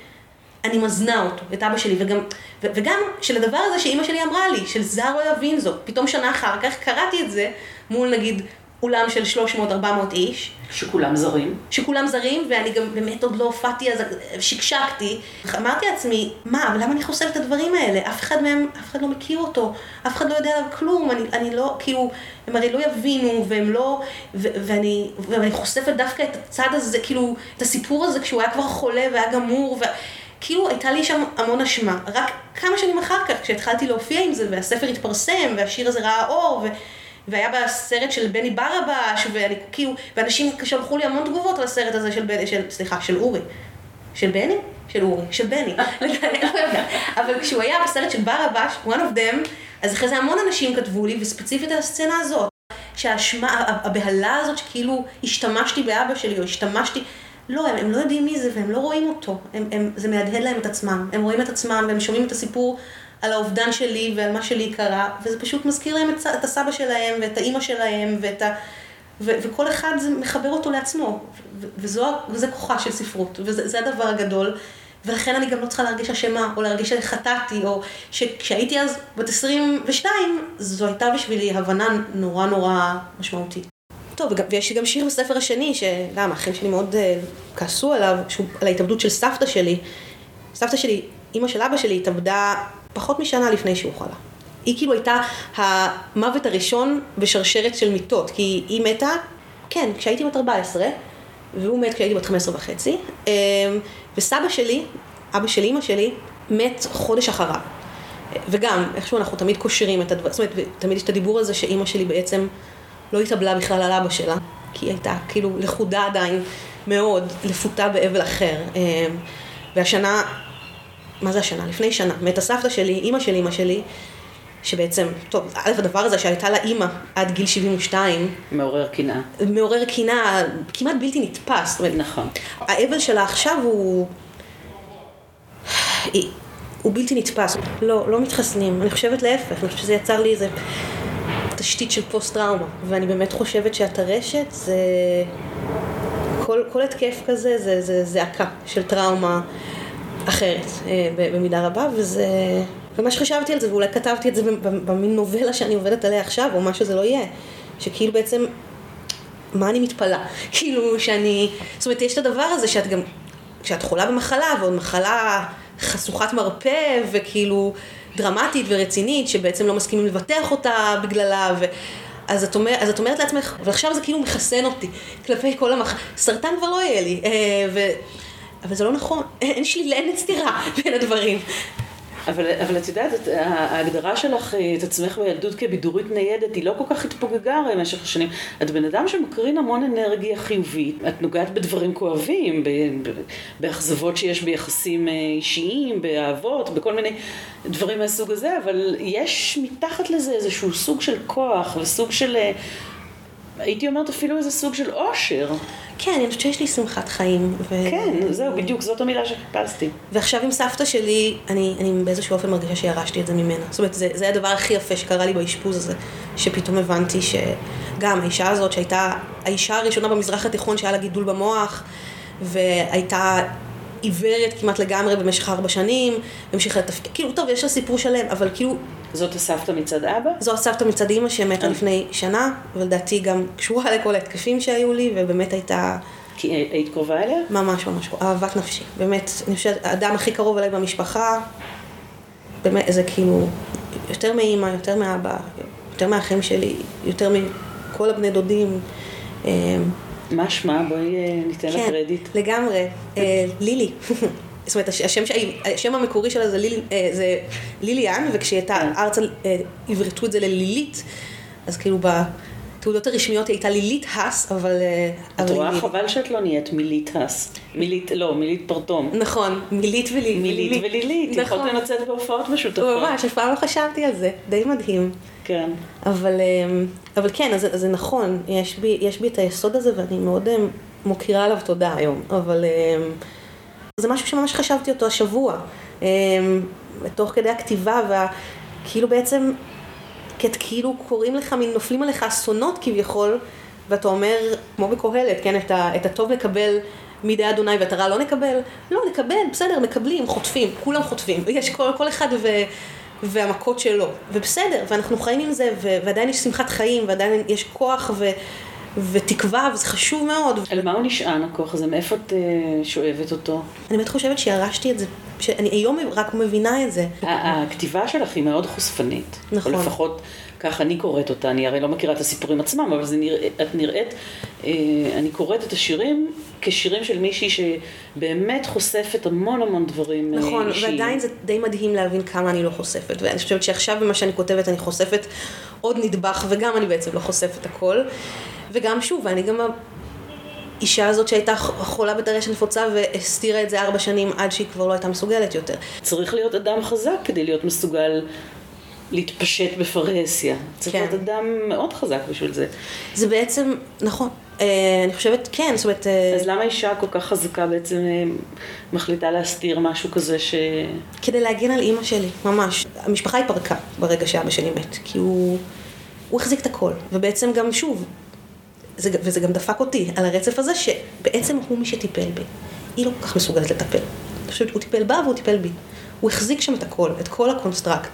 [SPEAKER 2] אני מזנה אותו, את אבא שלי, וגם, ו, וגם של הדבר הזה שאימא שלי אמרה לי, של זר לא יבין זאת. פתאום שנה אחר כך קראתי את זה מול נגיד אולם של 300-400 איש.
[SPEAKER 1] שכולם זרים.
[SPEAKER 2] שכולם זרים, ואני גם באמת עוד לא הופעתי, אז שקשקתי. אמרתי לעצמי, מה, אבל למה אני חושפת את הדברים האלה? אף אחד מהם, אף אחד לא מכיר אותו, אף אחד לא יודע עליו כלום, אני, אני לא, כאילו, הם הרי לא יבינו, והם לא, ו, ואני, ואני חושפת דווקא את הצד הזה, כאילו, את הסיפור הזה כשהוא היה כבר חולה והיה גמור, ו... כאילו הייתה לי שם המון אשמה. רק כמה שנים אחר כך, כשהתחלתי להופיע עם זה, והספר התפרסם, והשיר הזה ראה אור, ו... והיה בסרט של בני ברבש, ואני כאילו, ואנשים שלחו לי המון תגובות על הסרט הזה של בני, של, סליחה, של אורי. של בני? של אורי, של בני, לא אבל כשהוא היה בסרט של ברבש, one of them, אז אחרי זה המון אנשים כתבו לי, וספציפית על הסצנה הזאת, שהאשמה, הבהלה הזאת שכאילו השתמשתי באבא שלי, או השתמשתי, לא, הם, הם לא יודעים מי זה והם לא רואים אותו, הם, הם, זה מהדהד להם את עצמם, הם רואים את עצמם והם שומעים את הסיפור על האובדן שלי ועל מה שלי קרה, וזה פשוט מזכיר להם את, את הסבא שלהם ואת האימא שלהם ואת ה... ו, וכל אחד זה מחבר אותו לעצמו, וזה כוחה של ספרות, וזה הדבר הגדול, ולכן אני גם לא צריכה להרגיש אשמה, או להרגיש שחטאתי, או שכשהייתי אז בת 22, זו הייתה בשבילי הבנה נורא נורא משמעותית. טוב, ויש גם שיר בספר השני, שגם האחים שלי מאוד uh, כעסו עליו, שהוא, על ההתאבדות של סבתא שלי. סבתא שלי, אימא של אבא שלי, התאבדה פחות משנה לפני שהוא חלה. היא כאילו הייתה המוות הראשון בשרשרת של מיטות, כי היא מתה, כן, כשהייתי בת 14, והוא מת כשהייתי בת 15 וחצי, אמ, וסבא שלי, אבא של אימא שלי, מת חודש אחריו. וגם, איכשהו אנחנו תמיד קושרים את הדבר, זאת אומרת, תמיד יש את הדיבור הזה שאימא שלי בעצם לא התאבלה בכלל על אבא שלה, כי היא הייתה כאילו לכודה עדיין מאוד, לפותה באבל אחר. אמ, והשנה מה זה השנה? לפני שנה, מתה סבתא שלי, אימא של אימא שלי, שבעצם, טוב, א', הדבר הזה שהייתה לה אימא עד גיל 72.
[SPEAKER 1] מעורר קנאה.
[SPEAKER 2] מעורר קנאה כמעט בלתי נתפס.
[SPEAKER 1] נכון.
[SPEAKER 2] האבל שלה עכשיו הוא... הוא בלתי נתפס. לא, לא מתחסנים. אני חושבת להפך, אני חושבת שזה יצר לי איזה תשתית של פוסט-טראומה. ואני באמת חושבת שהטרשת זה... כל, כל התקף כזה זה זעקה של טראומה. אחרת אה, במידה רבה, וזה... ומה שחשבתי על זה, ואולי כתבתי את זה במין נובלה שאני עובדת עליה עכשיו, או מה שזה לא יהיה, שכאילו בעצם, מה אני מתפלאה? כאילו שאני, זאת אומרת, יש את הדבר הזה שאת גם, כשאת חולה במחלה, ועוד מחלה חשוכת מרפא, וכאילו דרמטית ורצינית, שבעצם לא מסכימים לבטח אותה בגללה, ו... אז את, אומר, אז את אומרת לעצמך, ועכשיו זה כאילו מחסן אותי כלפי כל המח... סרטן כבר לא יהיה לי. אה, ו... אבל זה לא נכון, אין שלילה, אין סתירה בין הדברים.
[SPEAKER 1] אבל, אבל את יודעת, את, ההגדרה שלך את עצמך בילדות כבידורית ניידת, היא לא כל כך התפוגגה הרי במשך השנים. את בן אדם שמקרין המון אנרגיה חיובית, את נוגעת בדברים כואבים, באכזבות שיש ביחסים אה, אישיים, באהבות, בכל מיני דברים מהסוג הזה, אבל יש מתחת לזה איזשהו סוג של כוח וסוג של... הייתי אומרת אפילו איזה סוג של אושר.
[SPEAKER 2] כן, אני חושבת שיש לי שמחת חיים.
[SPEAKER 1] ו... כן, זהו, בדיוק, זאת המילה שחיפשתי.
[SPEAKER 2] ועכשיו עם סבתא שלי, אני, אני באיזשהו אופן מרגישה שירשתי את זה ממנה. זאת אומרת, זה, זה הדבר הכי יפה שקרה לי באשפוז הזה, שפתאום הבנתי שגם האישה הזאת, שהייתה האישה הראשונה במזרח התיכון שהיה לה גידול במוח, והייתה עיוורת כמעט לגמרי במשך ארבע שנים, המשיכה לתפקד, כאילו, טוב, יש לה סיפור שלם, אבל כאילו,
[SPEAKER 1] זאת הסבתא מצד אבא?
[SPEAKER 2] זו הסבתא מצד אימא שמתה
[SPEAKER 1] אה.
[SPEAKER 2] לפני שנה, ולדעתי גם קשורה לכל ההתקפים שהיו לי, ובאמת הייתה
[SPEAKER 1] כי היית קרובה אליה?
[SPEAKER 2] ממש ממש אהבת נפשי. באמת, אני חושבת, האדם הכי קרוב אליי במשפחה, באמת, זה כאילו, יותר מאימא, יותר מאבא, יותר מהאחים שלי, יותר מכל הבני דודים. אה,
[SPEAKER 1] מה שמה? בואי אה, ניתן לה
[SPEAKER 2] כן,
[SPEAKER 1] קרדיט.
[SPEAKER 2] לגמרי. אה, לילי. זאת אומרת, הש- השם, השם המקורי שלה זה, לילי, אה, זה ליליאן, וכשהיא הייתה
[SPEAKER 1] כן.
[SPEAKER 2] ארצה, אה, עברתו את זה ללילית, אז כאילו בתעודות הרשמיות היא הייתה לילית האס, אבל... אה,
[SPEAKER 1] את רואה
[SPEAKER 2] היא-
[SPEAKER 1] חבל שאת לא נהיית מילית הס. מילית, לא, מילית פרטום.
[SPEAKER 2] נכון, מילית ולילית.
[SPEAKER 1] מילית ולילית, יכולת
[SPEAKER 2] נכון.
[SPEAKER 1] לצאת בהופעות משותפות.
[SPEAKER 2] ממש, אף פעם לא חשבתי על זה, די מדהים.
[SPEAKER 1] כן.
[SPEAKER 2] אבל, אבל כן, אז, אז זה נכון, יש בי, יש בי את היסוד הזה ואני מאוד מוקירה עליו תודה היום, אבל זה משהו שממש חשבתי אותו השבוע, אמ, תוך כדי הכתיבה, וכאילו בעצם, כאילו קוראים לך, נופלים עליך אסונות כביכול, ואתה אומר, כמו בקהלת, כן, את, את הטוב נקבל מידי אדוני ואת הרע לא נקבל, לא, נקבל, בסדר, מקבלים, חוטפים, כולם חוטפים, יש כל, כל אחד ו... והמכות שלו, ובסדר, ואנחנו חיים עם זה, ועדיין יש שמחת חיים, ועדיין יש כוח ו- ותקווה, וזה חשוב מאוד.
[SPEAKER 1] על מה הוא נשען הכוח הזה? מאיפה את אה, שואבת אותו?
[SPEAKER 2] אני באמת חושבת שירשתי את זה, שאני היום רק מבינה את זה.
[SPEAKER 1] הכתיבה שלך היא מאוד חושפנית.
[SPEAKER 2] נכון.
[SPEAKER 1] או לפחות כך אני קוראת אותה, אני הרי לא מכירה את הסיפורים עצמם, אבל זה נראה, את נראית, אה, אני קוראת את השירים כשירים של מישהי שבאמת חושפת המון המון דברים אה,
[SPEAKER 2] נכון,
[SPEAKER 1] אישיים.
[SPEAKER 2] ועדיין זה די מדהים להבין כמה אני לא חושפת, ואני חושבת שעכשיו במה שאני כותבת אני חושפת עוד נדבך, וגם אני בעצם לא חושפת הכל. וגם שוב, אני גם האישה הזאת שהייתה חולה בטרשת נפוצה והסתירה את זה ארבע שנים עד שהיא כבר לא הייתה מסוגלת יותר.
[SPEAKER 1] צריך להיות אדם חזק כדי להיות מסוגל להתפשט בפרהסיה. צריך
[SPEAKER 2] כן.
[SPEAKER 1] להיות אדם מאוד חזק בשביל זה.
[SPEAKER 2] זה בעצם, נכון, אה, אני חושבת, כן, זאת אומרת, אה,
[SPEAKER 1] אז למה אישה כל כך חזקה בעצם אה, מחליטה להסתיר משהו כזה ש...
[SPEAKER 2] כדי להגן על אימא שלי, ממש. המשפחה התפרקה ברגע שאבא שלי מת, כי הוא, הוא החזיק את הכל. ובעצם גם, שוב, זה, וזה גם דפק אותי על הרצף הזה, שבעצם הוא מי שטיפל בי. היא לא כל כך מסוגלת לטפל. אני חושבת שהוא טיפל בה והוא טיפל בי. הוא החזיק שם את הכל, את כל ה construct,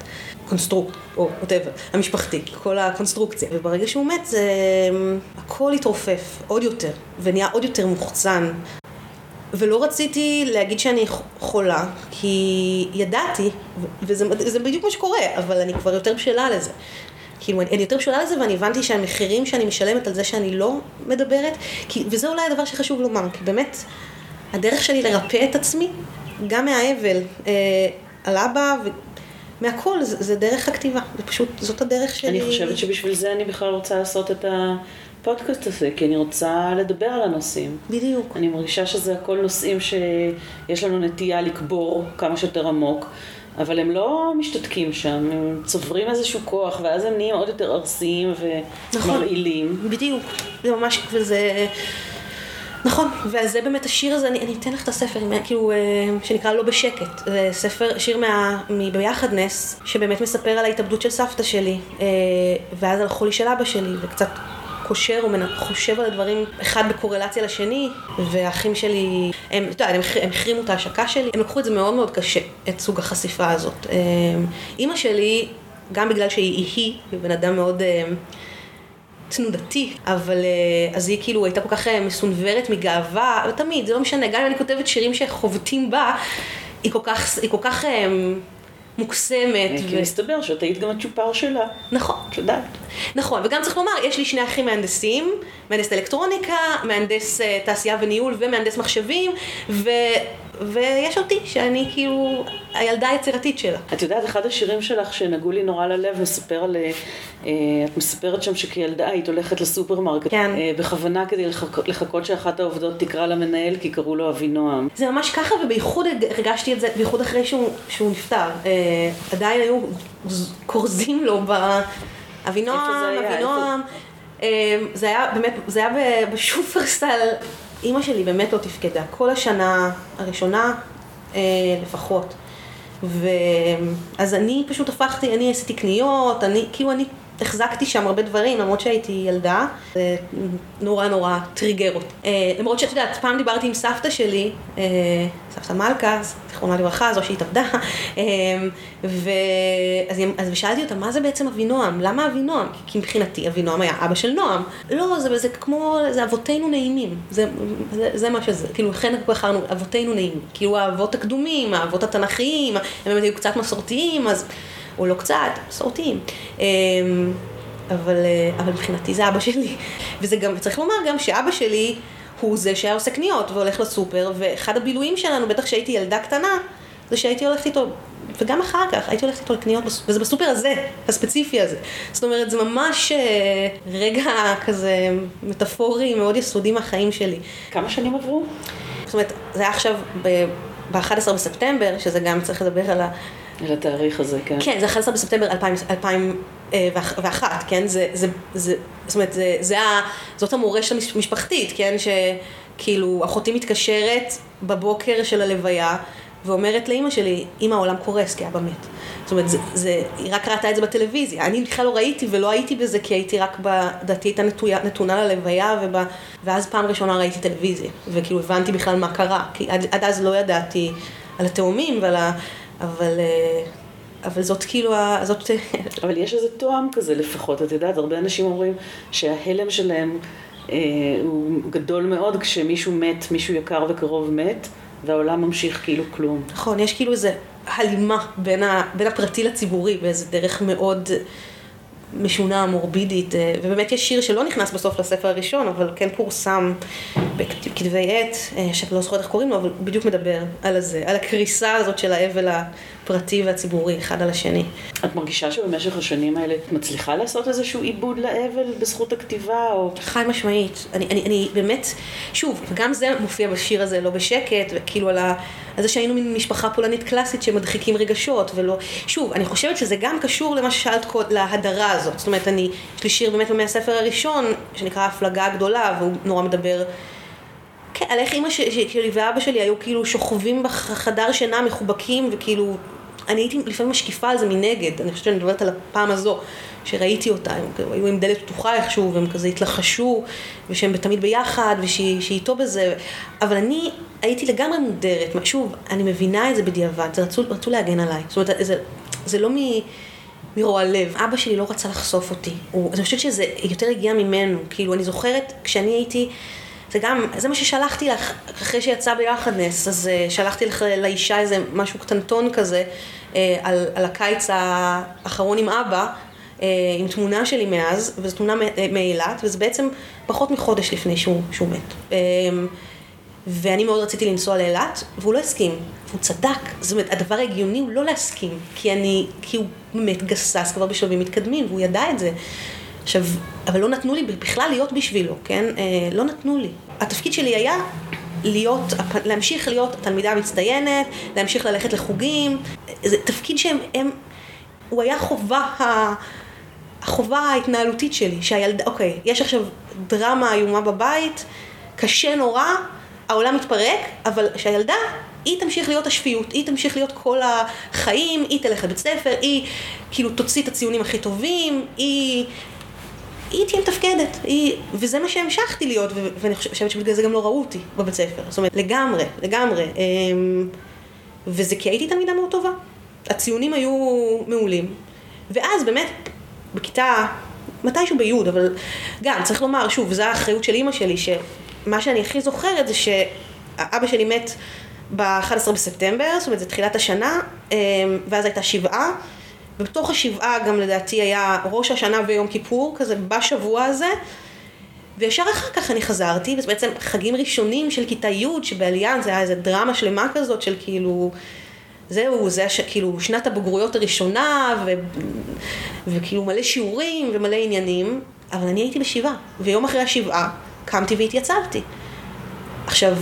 [SPEAKER 2] קונסטרוקט, או whatever, המשפחתי, כל הקונסטרוקציה. וברגע שהוא מת, זה... הכל התרופף עוד יותר, ונהיה עוד יותר מוחצן. ולא רציתי להגיד שאני חולה, כי ידעתי, וזה זה בדיוק מה שקורה, אבל אני כבר יותר בשלה לזה. כאילו, אני, יותר בשלה לזה, ואני הבנתי שהמחירים שאני משלמת על זה שאני לא מדברת, כי, וזה אולי הדבר שחשוב לומר, כי באמת, הדרך שלי לרפא את עצמי, גם מהאבל אה, על אבא, ומהכל, זה, זה דרך הכתיבה, זה פשוט, זאת הדרך שלי.
[SPEAKER 1] אני חושבת שבשביל זה אני בכלל רוצה לעשות את הפודקאסט הזה, כי אני רוצה לדבר על הנושאים.
[SPEAKER 2] בדיוק.
[SPEAKER 1] אני מרגישה שזה הכל נושאים שיש לנו נטייה לקבור כמה שיותר עמוק, אבל הם לא משתתקים שם, הם צוברים איזשהו כוח, ואז הם נהיים עוד יותר ארסיים
[SPEAKER 2] נכון.
[SPEAKER 1] ומרעילים.
[SPEAKER 2] בדיוק, זה ממש, וזה... נכון, ועל זה באמת השיר הזה, אני, אני אתן לך את הספר, כאילו, אה, שנקרא לא בשקט. זה ספר, שיר מה, מביחד נס, שבאמת מספר על ההתאבדות של סבתא שלי, אה, ואז על החולי של אבא שלי, וקצת קושר או מנ- חושב על הדברים, אחד בקורלציה לשני, והאחים שלי, הם, אתה יודע, הם, הח- הם החרימו את ההשקה שלי, הם לקחו את זה מאוד מאוד קשה, את סוג החשיפה הזאת. אה, אימא שלי, גם בגלל שהיא היא, היא בן אדם מאוד... אה, תנודתי, אבל אה, אז היא כאילו הייתה כל כך מסונוורת מגאווה, ותמיד, זה לא משנה, גם אם אני כותבת שירים שחובטים בה, היא כל כך, היא כל כך מוקסמת.
[SPEAKER 1] כי מסתבר שאת היית גם הצ'ופר שלה.
[SPEAKER 2] נכון,
[SPEAKER 1] את יודעת.
[SPEAKER 2] נכון, וגם צריך לומר, יש לי שני אחים מהנדסים, מהנדס אלקטרוניקה, מהנדס אה, תעשייה וניהול ומהנדס מחשבים, ו... ויש אותי, שאני כאילו הילדה היצירתית שלה.
[SPEAKER 1] את יודעת, אחד השירים שלך שנגעו לי נורא ללב, מספר על... אה, אה, את מספרת שם שכילדה היית הולכת לסופרמרקט.
[SPEAKER 2] כן.
[SPEAKER 1] אה, בכוונה כדי לחכות, לחכות שאחת העובדות תקרא למנהל, כי קראו לו אבינועם.
[SPEAKER 2] זה ממש ככה, ובייחוד הרגשתי את זה, בייחוד אחרי שהוא, שהוא נפטר. עדיין היו כורזים לו ב... אבינועם? אבינועם. זה היה באמת, זה היה בשופרסל. אימא שלי באמת לא תפקדה. כל השנה הראשונה אה, לפחות. ואז אני פשוט הפכתי, אני עשיתי קניות, אני, כאילו אני החזקתי שם הרבה דברים, למרות שהייתי ילדה, זה נורא נורא טריגר אותי. אה, למרות שאת יודעת, פעם דיברתי עם סבתא שלי, אה, סבתא מלכה, זיכרונה לברכה, זו שהתאבדה, אה, ואז אז שאלתי אותה, מה זה בעצם אבינועם? למה אבינועם? כי מבחינתי אבינועם היה אבא של נועם. לא, זה, זה כמו, זה אבותינו נעימים, זה, זה, זה מה שזה, כאילו, לכן בחרנו אבותינו נעימים, כאילו האבות הקדומים, האבות התנ"כיים, הם באמת היו קצת מסורתיים, אז... או לא קצת, מסורתיים. אמ, אבל, אה, אבל מבחינתי זה אבא שלי. וזה גם, צריך לומר גם שאבא שלי הוא זה שהיה עושה קניות והולך לסופר, ואחד הבילויים שלנו, בטח כשהייתי ילדה קטנה, זה שהייתי הולכת איתו, וגם אחר כך הייתי הולכת איתו לקניות, וזה בסופר הזה, הספציפי הזה. זאת אומרת, זה ממש אה, רגע כזה מטאפורי מאוד יסודי מהחיים שלי.
[SPEAKER 1] כמה שנים עברו?
[SPEAKER 2] זאת אומרת, זה היה עכשיו ב-11 בספטמבר, שזה גם צריך לדבר על ה...
[SPEAKER 1] על התאריך הזה, כן.
[SPEAKER 2] כן, זה 11 בספטמבר 2001, כן? זה, זה, זה, זאת אומרת, זה, זה ה, זאת המורשת המשפחתית, כן? שכאילו, אחותי מתקשרת בבוקר של הלוויה, ואומרת לאימא שלי, אימא העולם קורס כי אבא מת. זאת אומרת, זה, זה, היא רק ראתה את זה בטלוויזיה. אני בכלל לא ראיתי ולא הייתי בזה כי הייתי רק, דעתי הייתה נטויה, נתונה ללוויה, ובא, ואז פעם ראשונה ראיתי טלוויזיה, וכאילו הבנתי בכלל מה קרה, כי עד, עד אז לא ידעתי על התאומים ועל ה... אבל, אה, אבל זאת כאילו, זאת...
[SPEAKER 1] אבל יש איזה תואם כזה לפחות, את יודעת, הרבה אנשים אומרים שההלם שלהם אה, הוא גדול מאוד כשמישהו מת, מישהו יקר וקרוב מת, והעולם ממשיך כאילו כלום.
[SPEAKER 2] נכון, יש כאילו איזה הלימה בין, ה, בין הפרטי לציבורי באיזה דרך מאוד משונה, מורבידית, אה, ובאמת יש שיר שלא נכנס בסוף לספר הראשון, אבל כן פורסם בכתבי עת, אה, שאני לא זוכרת איך קוראים לו, אבל הוא בדיוק מדבר על הזה, על הקריסה הזאת של האבל הפרטי והציבורי אחד על השני.
[SPEAKER 1] את מרגישה שבמשך השנים האלה את מצליחה לעשות איזשהו עיבוד לאבל בזכות הכתיבה, או...
[SPEAKER 2] חד משמעית. אני, אני, אני באמת, שוב, גם זה מופיע בשיר הזה לא בשקט, וכאילו על, ה, על זה שהיינו מין משפחה פולנית קלאסית שמדחיקים רגשות, ולא... שוב, אני חושבת שזה גם קשור למה ששאלת קודם, להדרה הזאת. זאת אומרת, אני, יש לי שיר באמת מהספר הראשון, שנקרא הפלגה הגדולה, והוא נורא מדבר... כן, על איך אימא שלי ואבא שלי היו כאילו שוכבים בחדר שינה מחובקים וכאילו, אני הייתי לפעמים משקיפה על זה מנגד, אני חושבת שאני מדברת על הפעם הזו, שראיתי אותה, הם היו עם דלת פתוחה איכשהו והם כזה התלחשו ושהם תמיד ביחד ושהיא איתו בזה, אבל אני הייתי לגמרי מודרת, שוב, אני מבינה את זה בדיעבד, זה רצו, רצו להגן עליי, זאת אומרת, זה, זה לא מ... מרוע לב. אבא שלי לא רצה לחשוף אותי. הוא, אני חושבת שזה יותר הגיע ממנו. כאילו, אני זוכרת, כשאני הייתי זה גם, זה מה ששלחתי לך אחרי שיצא ביחד נס, אז uh, שלחתי לך לאישה איזה משהו קטנטון כזה uh, על, על הקיץ האחרון עם אבא, uh, עם תמונה שלי מאז, וזו תמונה מאילת, וזה בעצם פחות מחודש לפני שהוא, שהוא מת. Uh, ואני מאוד רציתי לנסוע לאילת, והוא לא הסכים, והוא צדק. זאת אומרת, הדבר ההגיוני הוא לא להסכים, כי אני, כי הוא באמת גסס כבר בשלבים מתקדמים, והוא ידע את זה. עכשיו, אבל לא נתנו לי בכלל להיות בשבילו, כן? אה, לא נתנו לי. התפקיד שלי היה להיות, להמשיך להיות התלמידה המצטיינת, להמשיך ללכת לחוגים. זה תפקיד שהם, הם, הוא היה חובה, החובה ההתנהלותית שלי, שהילדה, אוקיי, יש עכשיו דרמה איומה בבית, קשה נורא, העולם מתפרק, אבל שהילדה, היא תמשיך להיות השפיות, היא תמשיך להיות כל החיים, היא תלך לבית ספר, היא כאילו תוציא את הציונים הכי טובים, היא היא תהיה מתפקדת, היא, וזה מה שהמשכתי להיות, ואני חושבת שבגלל זה גם לא ראו אותי בבית ספר, זאת אומרת, לגמרי, לגמרי, אמ, וזה כי הייתי תלמידה מאוד טובה, הציונים היו מעולים, ואז באמת, בכיתה, מתישהו בי', אבל גם, צריך לומר, שוב, זו האחריות של אימא שלי, שמה שאני הכי זוכרת זה שאבא שלי מת ב-11 בספטמבר, זאת אומרת, זה תחילת השנה, אמ, ואז הייתה שבעה. ובתוך השבעה גם לדעתי היה ראש השנה ויום כיפור, כזה בשבוע הזה. וישר אחר כך אני חזרתי, וזה בעצם חגים ראשונים של כיתה י' שבעליין זה היה איזה דרמה שלמה כזאת של כאילו, זהו, זה היה כאילו שנת הבגרויות הראשונה, ו... וכאילו מלא שיעורים ומלא עניינים, אבל אני הייתי בשבעה, ויום אחרי השבעה קמתי והתייצבתי. עכשיו,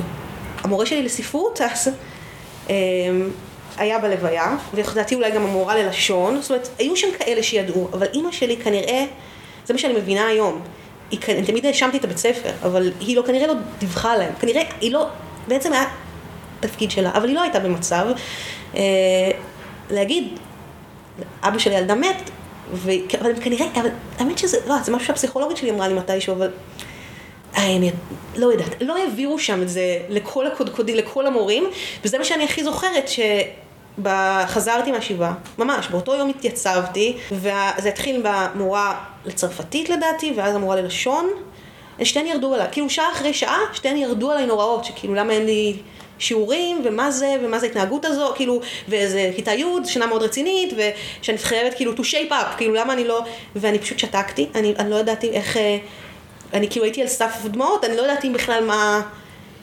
[SPEAKER 2] המורה שלי לספרות אז, אמ, היה בלוויה, ולדעתי אולי גם המורה ללשון, זאת אומרת, היו שם כאלה שידעו, אבל אימא שלי כנראה, זה מה שאני מבינה היום, היא, אני תמיד האשמתי את הבית ספר, אבל היא לא, כנראה לא דיווחה להם, כנראה היא לא, בעצם היה תפקיד שלה, אבל היא לא הייתה במצב אה, להגיד, אבא של ילדה מת, ו... אבל כנראה, אבל האמת שזה, לא, זה משהו שהפסיכולוגית שלי אמרה לי מתישהו, אבל... איי, אני לא יודעת, לא העבירו שם את זה לכל הקודקודים, לכל המורים, וזה מה שאני הכי זוכרת, שחזרתי מהשבעה, ממש, באותו יום התייצבתי, וזה התחיל במורה לצרפתית לדעתי, ואז המורה ללשון, שתיהן ירדו עליי, כאילו שעה אחרי שעה, שתיהן ירדו עליי נוראות, שכאילו למה אין לי שיעורים, ומה זה, ומה זה ההתנהגות הזו, כאילו, ואיזה כיתה י', שנה מאוד רצינית, ושאני חייבת כאילו to shape up, כאילו למה אני לא, ואני פשוט שתקתי, אני, אני לא ידעתי איך, אה, אני כאילו הייתי על סף דמעות, אני לא ידעתי בכלל מה...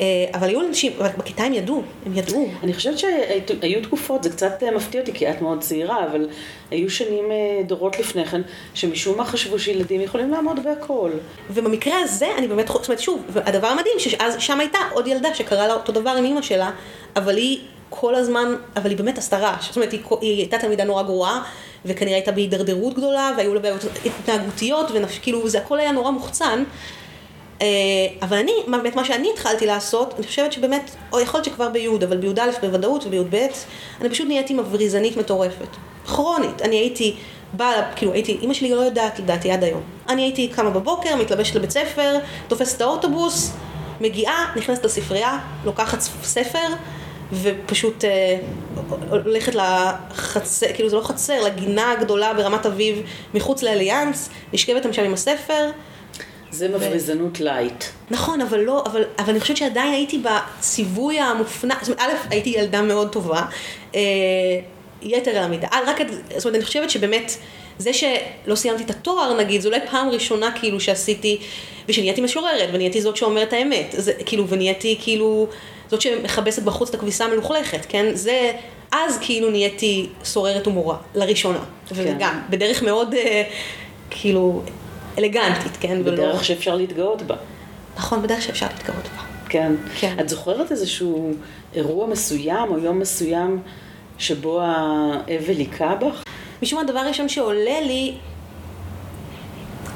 [SPEAKER 2] אה, אבל היו אנשים, בכיתה הם ידעו, הם ידעו.
[SPEAKER 1] אני חושבת שהיו תקופות, זה קצת אה, מפתיע אותי כי את מאוד צעירה, אבל היו שנים אה, דורות לפני כן, שמשום מה חשבו שילדים יכולים לעמוד בהכל.
[SPEAKER 2] ובמקרה הזה, אני באמת, זאת אומרת, שוב, הדבר המדהים, שאז שם הייתה עוד ילדה שקרה לה אותו דבר עם אימא שלה, אבל היא כל הזמן, אבל היא באמת עשתה רעש. זאת אומרת, היא, היא הייתה תלמידה נורא גרועה, וכנראה הייתה בהידרדרות גדולה, והיו לה בעיות התנהגותיות, וכאילו זה הכל היה נורא מוחצן. אה, אבל אני, באמת מה שאני התחלתי לעשות, אני חושבת שבאמת, או יכול להיות שכבר בי', אבל בי"א בוודאות ובי"ב, אני פשוט נהייתי מבריזנית מטורפת. כרונית. אני הייתי באה, כאילו הייתי, אימא שלי לא יודעת לדעתי עד היום. אני הייתי קמה בבוקר, מתלבשת לבית ספר, תופסת את האוטובוס, מגיעה, נכנסת לספרייה, לוקחת ספר, ופשוט אה, הולכת לחצר, כאילו זה לא חצר, לגינה הגדולה ברמת אביב מחוץ לאליאנס, נשכבת שם עם הספר.
[SPEAKER 1] זה מבריזנות light.
[SPEAKER 2] נכון, אבל לא, אבל, אבל אני חושבת שעדיין הייתי בציווי המופנם, זאת אומרת, א', הייתי ילדה מאוד טובה, אה, יתר על המידה. אה, רק, זאת אומרת, אני חושבת שבאמת, זה שלא סיימתי את התואר, נגיד, זו אולי פעם ראשונה כאילו שעשיתי, ושנהייתי משוררת, ונהייתי זאת שאומרת האמת, זה, כאילו, ונהייתי כאילו, זאת שמכבסת בחוץ את הכביסה המלוכלכת, כן? זה, אז כאילו נהייתי סוררת ומורה, לראשונה. כן. וגם, בדרך מאוד, אה, כאילו, אלגנטית, כן?
[SPEAKER 1] בדרך. שאפשר להתגאות בה.
[SPEAKER 2] נכון, בדרך שאפשר להתגאות בה.
[SPEAKER 1] כן. כן. את זוכרת איזשהו אירוע מסוים או יום מסוים שבו האבל היכה בך?
[SPEAKER 2] משום הדבר הראשון שעולה לי,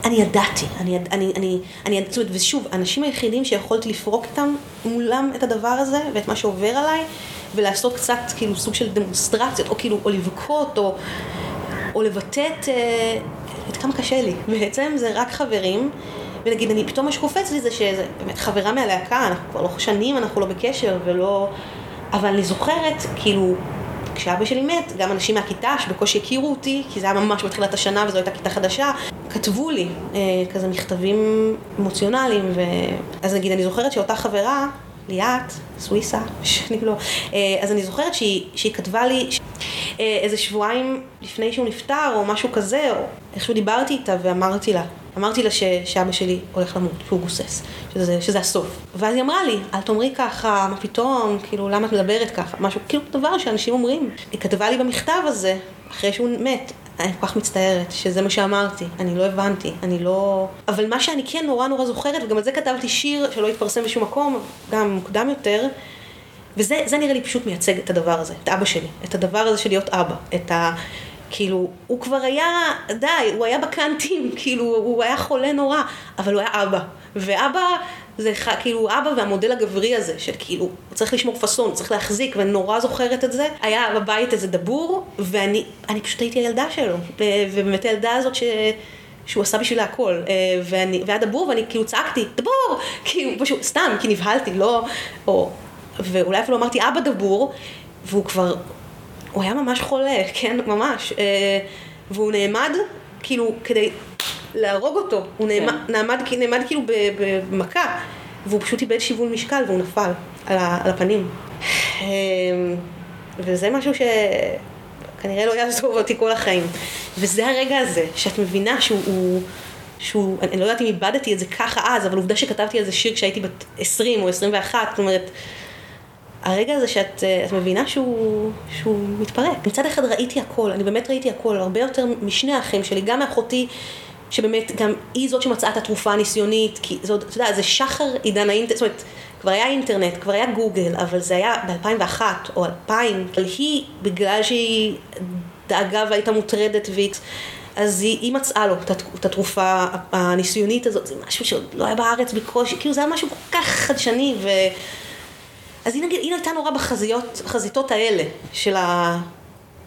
[SPEAKER 2] אני ידעתי, אני, אני, אני, אני, זאת אומרת, ושוב, האנשים היחידים שיכולתי לפרוק איתם מולם את הדבר הזה ואת מה שעובר עליי, ולעשות קצת כאילו סוג של דמונסטרציות, או כאילו, או לבכות, או, או לבטא את, את כמה קשה לי. בעצם זה רק חברים, ונגיד, אני, פתאום מה שקופץ לי זה שזה באמת חברה מהלהקה, אנחנו כבר לא שנים, אנחנו לא בקשר, ולא... אבל אני זוכרת, כאילו, כשאבא שלי מת, גם אנשים מהכיתה שבקושי הכירו אותי, כי זה היה ממש בתחילת השנה וזו הייתה כיתה חדשה, כתבו לי אה, כזה מכתבים אמוציונליים, ו... אז נגיד, אני זוכרת שאותה חברה, ליאת, סוויסה, שאני לא... אז אני זוכרת שהיא, שהיא כתבה לי אה, איזה שבועיים לפני שהוא נפטר, או משהו כזה, או איכשהו דיברתי איתה ואמרתי לה, אמרתי לה ש, שאבא שלי הולך למות, שהוא גוסס, שזה, שזה הסוף. ואז היא אמרה לי, אל תאמרי ככה, מה פתאום, כאילו, למה את מדברת ככה? משהו, כאילו, דבר שאנשים אומרים. היא כתבה לי במכתב הזה, אחרי שהוא מת, אני כל כך מצטערת שזה מה שאמרתי, אני לא הבנתי, אני לא... אבל מה שאני כן נורא נורא זוכרת, וגם על זה כתבתי שיר שלא התפרסם בשום מקום, גם מוקדם יותר, וזה נראה לי פשוט מייצג את הדבר הזה, את אבא שלי, את הדבר הזה של להיות אבא, את ה... כאילו, הוא כבר היה, די, הוא היה בקאנטים, כאילו, הוא היה חולה נורא, אבל הוא היה אבא. ואבא זה כאילו אבא והמודל הגברי הזה, של כאילו, הוא צריך לשמור פאסון, צריך להחזיק, ואני נורא זוכרת את זה. היה בבית איזה דבור, ואני פשוט הייתי הילדה שלו, ובאמת הילדה הזאת ש... שהוא עשה בשבילה הכל, אה, ואני, והיה דבור, ואני כאילו צעקתי, דבור! כאילו, פשוט, סתם, כי נבהלתי, לא, או, ואולי אפילו אמרתי אבא דבור, והוא כבר, הוא היה ממש חולה, כן, ממש. אה, והוא נעמד, כאילו, כדי להרוג אותו. הוא כן. נעמד, נעמד, נעמד כאילו במכה, והוא פשוט איבד שיווי משקל והוא נפל על, על הפנים. אה, וזה משהו שכנראה לא יעזוב אותי כל החיים. וזה הרגע הזה, שאת מבינה שהוא... הוא, שהוא, אני לא יודעת אם איבדתי את זה ככה אז, אבל עובדה שכתבתי על זה שיר כשהייתי בת 20 או 21, זאת אומרת, הרגע הזה שאת אה, מבינה שהוא, שהוא מתפרק. מצד אחד ראיתי הכל, אני באמת ראיתי הכל, הרבה יותר משני האחים שלי, גם מאחותי, שבאמת גם היא זאת שמצאה את התרופה הניסיונית, כי זאת, אתה יודע, זה שחר עידן האינטרנט, זאת אומרת, כבר היה אינטרנט, כבר היה גוגל, אבל זה היה ב-2001 או 2000, אבל היא, בגלל שהיא דאגה והייתה מוטרדת ויקס, אז היא, היא מצאה לו את התרופה הניסיונית הזאת, זה משהו שעוד לא היה בארץ בקושי, כאילו זה היה משהו כל כך חדשני, ו... אז היא נגיד, היא הייתה נורא בחזיתות האלה, של ה...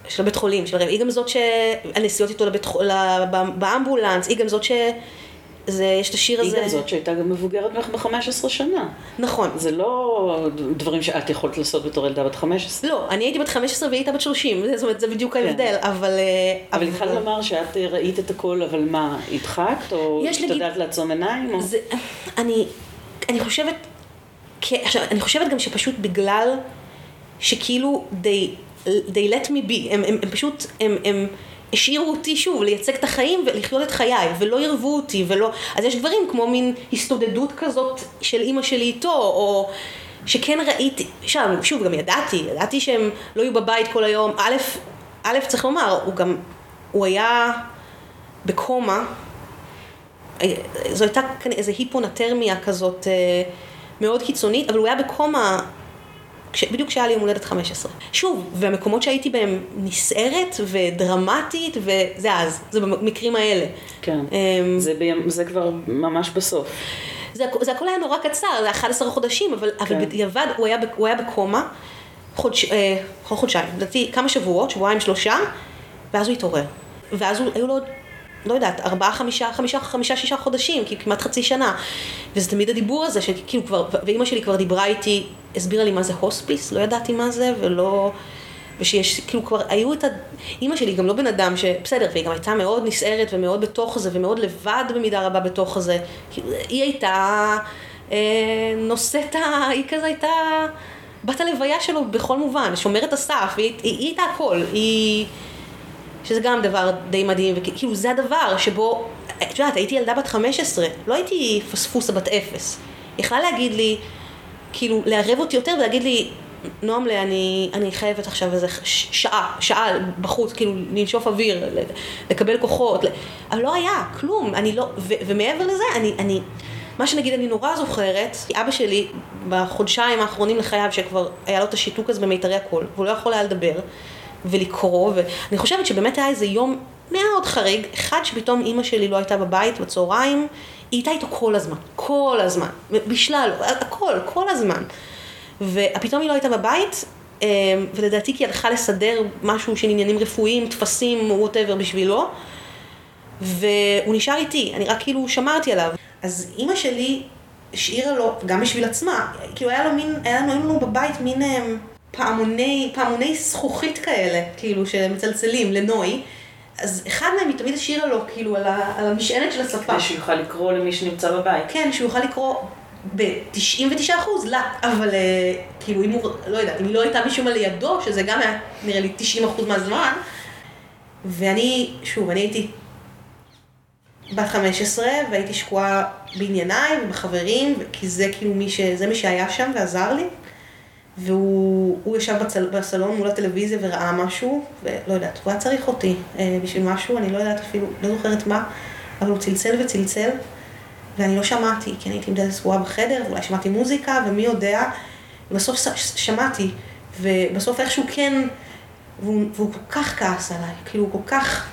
[SPEAKER 2] של הבית חולים, של הרב, היא גם זאת שהנסיעות איתו לבית, חולים, באמבולנס, היא גם זאת ש... זה, יש את השיר הזה...
[SPEAKER 1] היא גם זאת שהייתה גם מבוגרת ממך ב-15 שנה.
[SPEAKER 2] נכון.
[SPEAKER 1] זה לא דברים שאת יכולת לעשות בתור ילדה בת 15.
[SPEAKER 2] לא, אני הייתי בת 15 והיא הייתה בת 30, זאת אומרת, זה בדיוק כן. ההבדל, אבל...
[SPEAKER 1] אה, אבל התחלת לומר שאת ראית את הכל, אבל מה, הדחקת? או השתדלת לעצום עיניים?
[SPEAKER 2] זה, אני, אני חושבת, עכשיו, אני חושבת גם שפשוט בגלל שכאילו they, they let me be, הם, הם, הם פשוט, הם, הם, השאירו אותי שוב לייצג את החיים ולחיות את חיי, ולא ערבו אותי, ולא... אז יש דברים כמו מין הסתודדות כזאת של אימא שלי איתו, או שכן ראיתי, שם, שוב, גם ידעתי, ידעתי שהם לא יהיו בבית כל היום. א', א', צריך לומר, הוא גם, הוא היה בקומה, זו הייתה איזו היפונטרמיה כזאת אה, מאוד קיצונית, אבל הוא היה בקומה כש, בדיוק כשהיה לי יום הולדת 15. שוב, והמקומות שהייתי בהם נסערת ודרמטית, וזה אז, זה במקרים האלה.
[SPEAKER 1] כן, um, זה, בים, זה כבר ממש בסוף.
[SPEAKER 2] זה, זה הכל היה נורא קצר, זה 11 חודשים, אבל, כן. אבל בדיעבד הוא, הוא היה בקומה, חודש, אה, חודשיים, לדעתי כמה שבועות, שבועיים שלושה, ואז הוא התעורר. ואז הוא, היו לו עוד לא יודעת, ארבעה, חמישה, חמישה, חמישה, שישה חודשים, כי כמעט חצי שנה. וזה תמיד הדיבור הזה, שכאילו כבר, ואימא שלי כבר דיברה איתי, הסבירה לי מה זה הוספיס, לא ידעתי מה זה, ולא... ושיש, כאילו כבר היו את ה... אימא שלי גם לא בן אדם ש... בסדר, והיא גם הייתה מאוד נסערת ומאוד בתוך זה, ומאוד לבד במידה רבה בתוך זה. כאילו, היא הייתה אה, נושאת ה... היא כזה הייתה בת הלוויה שלו בכל מובן, שומרת הסף, היא, היא, היא הייתה הכל. היא... שזה גם דבר די מדהים, וכאילו זה הדבר שבו, את יודעת, הייתי ילדה בת 15, לא הייתי פספוסה בת אפס. יכלה להגיד לי, כאילו, לערב אותי יותר ולהגיד לי, נועם, אני, אני חייבת עכשיו איזה שעה, שעה בחוץ, כאילו, לנשוף אוויר, לקבל כוחות, אבל לא היה, כלום, אני לא, ו, ומעבר לזה, אני, אני, מה שנגיד אני נורא זוכרת, אבא שלי, בחודשיים האחרונים לחייו, שכבר היה לו את השיתוק הזה במיתרי הקול, והוא לא יכול היה לדבר, ולקרוא, ואני חושבת שבאמת היה איזה יום מאוד חריג, אחד שפתאום אימא שלי לא הייתה בבית בצהריים, היא הייתה איתו כל הזמן, כל הזמן, בשלל, הכל, כל הזמן. ופתאום היא לא הייתה בבית, אה, ולדעתי כי היא הלכה לסדר משהו של עניינים רפואיים, טפסים, ווטאבר בשבילו, והוא נשאר איתי, אני רק כאילו שמרתי עליו. אז אימא שלי השאירה לו, גם בשביל עצמה, כאילו היה לו מין, היה לנו בבית מין... פעמוני, פעמוני זכוכית כאלה, כאילו, שמצלצלים לנוי. אז אחד מהם היא תמיד השאירה לו, כאילו, על, ה, על המשענת של הספה.
[SPEAKER 1] כדי שהוא יוכל לקרוא למי שנמצא בבית.
[SPEAKER 2] כן, שהוא יוכל לקרוא ב-99 אחוז, לה, אבל אה, כאילו, אם הוא, לא יודעת, אם היא לא הייתה משום מה לידו, שזה גם היה, נראה לי, 90 אחוז מהזמן, ואני, שוב, אני הייתי בת 15, והייתי שקועה בענייניי ובחברים, כי זה כאילו מי ש... זה מי שהיה שם ועזר לי. והוא ישב בצל, בסלון מול הטלוויזיה וראה משהו, ולא יודעת, הוא היה צריך אותי אה, בשביל משהו, אני לא יודעת אפילו, לא זוכרת מה, אבל הוא צלצל וצלצל, ואני לא שמעתי, כי אני הייתי דלת סגורה בחדר, ואולי שמעתי מוזיקה, ומי יודע, ובסוף שמעתי, ובסוף איכשהו כן, והוא, והוא כל כך כעס עליי, כאילו, הוא כל כך,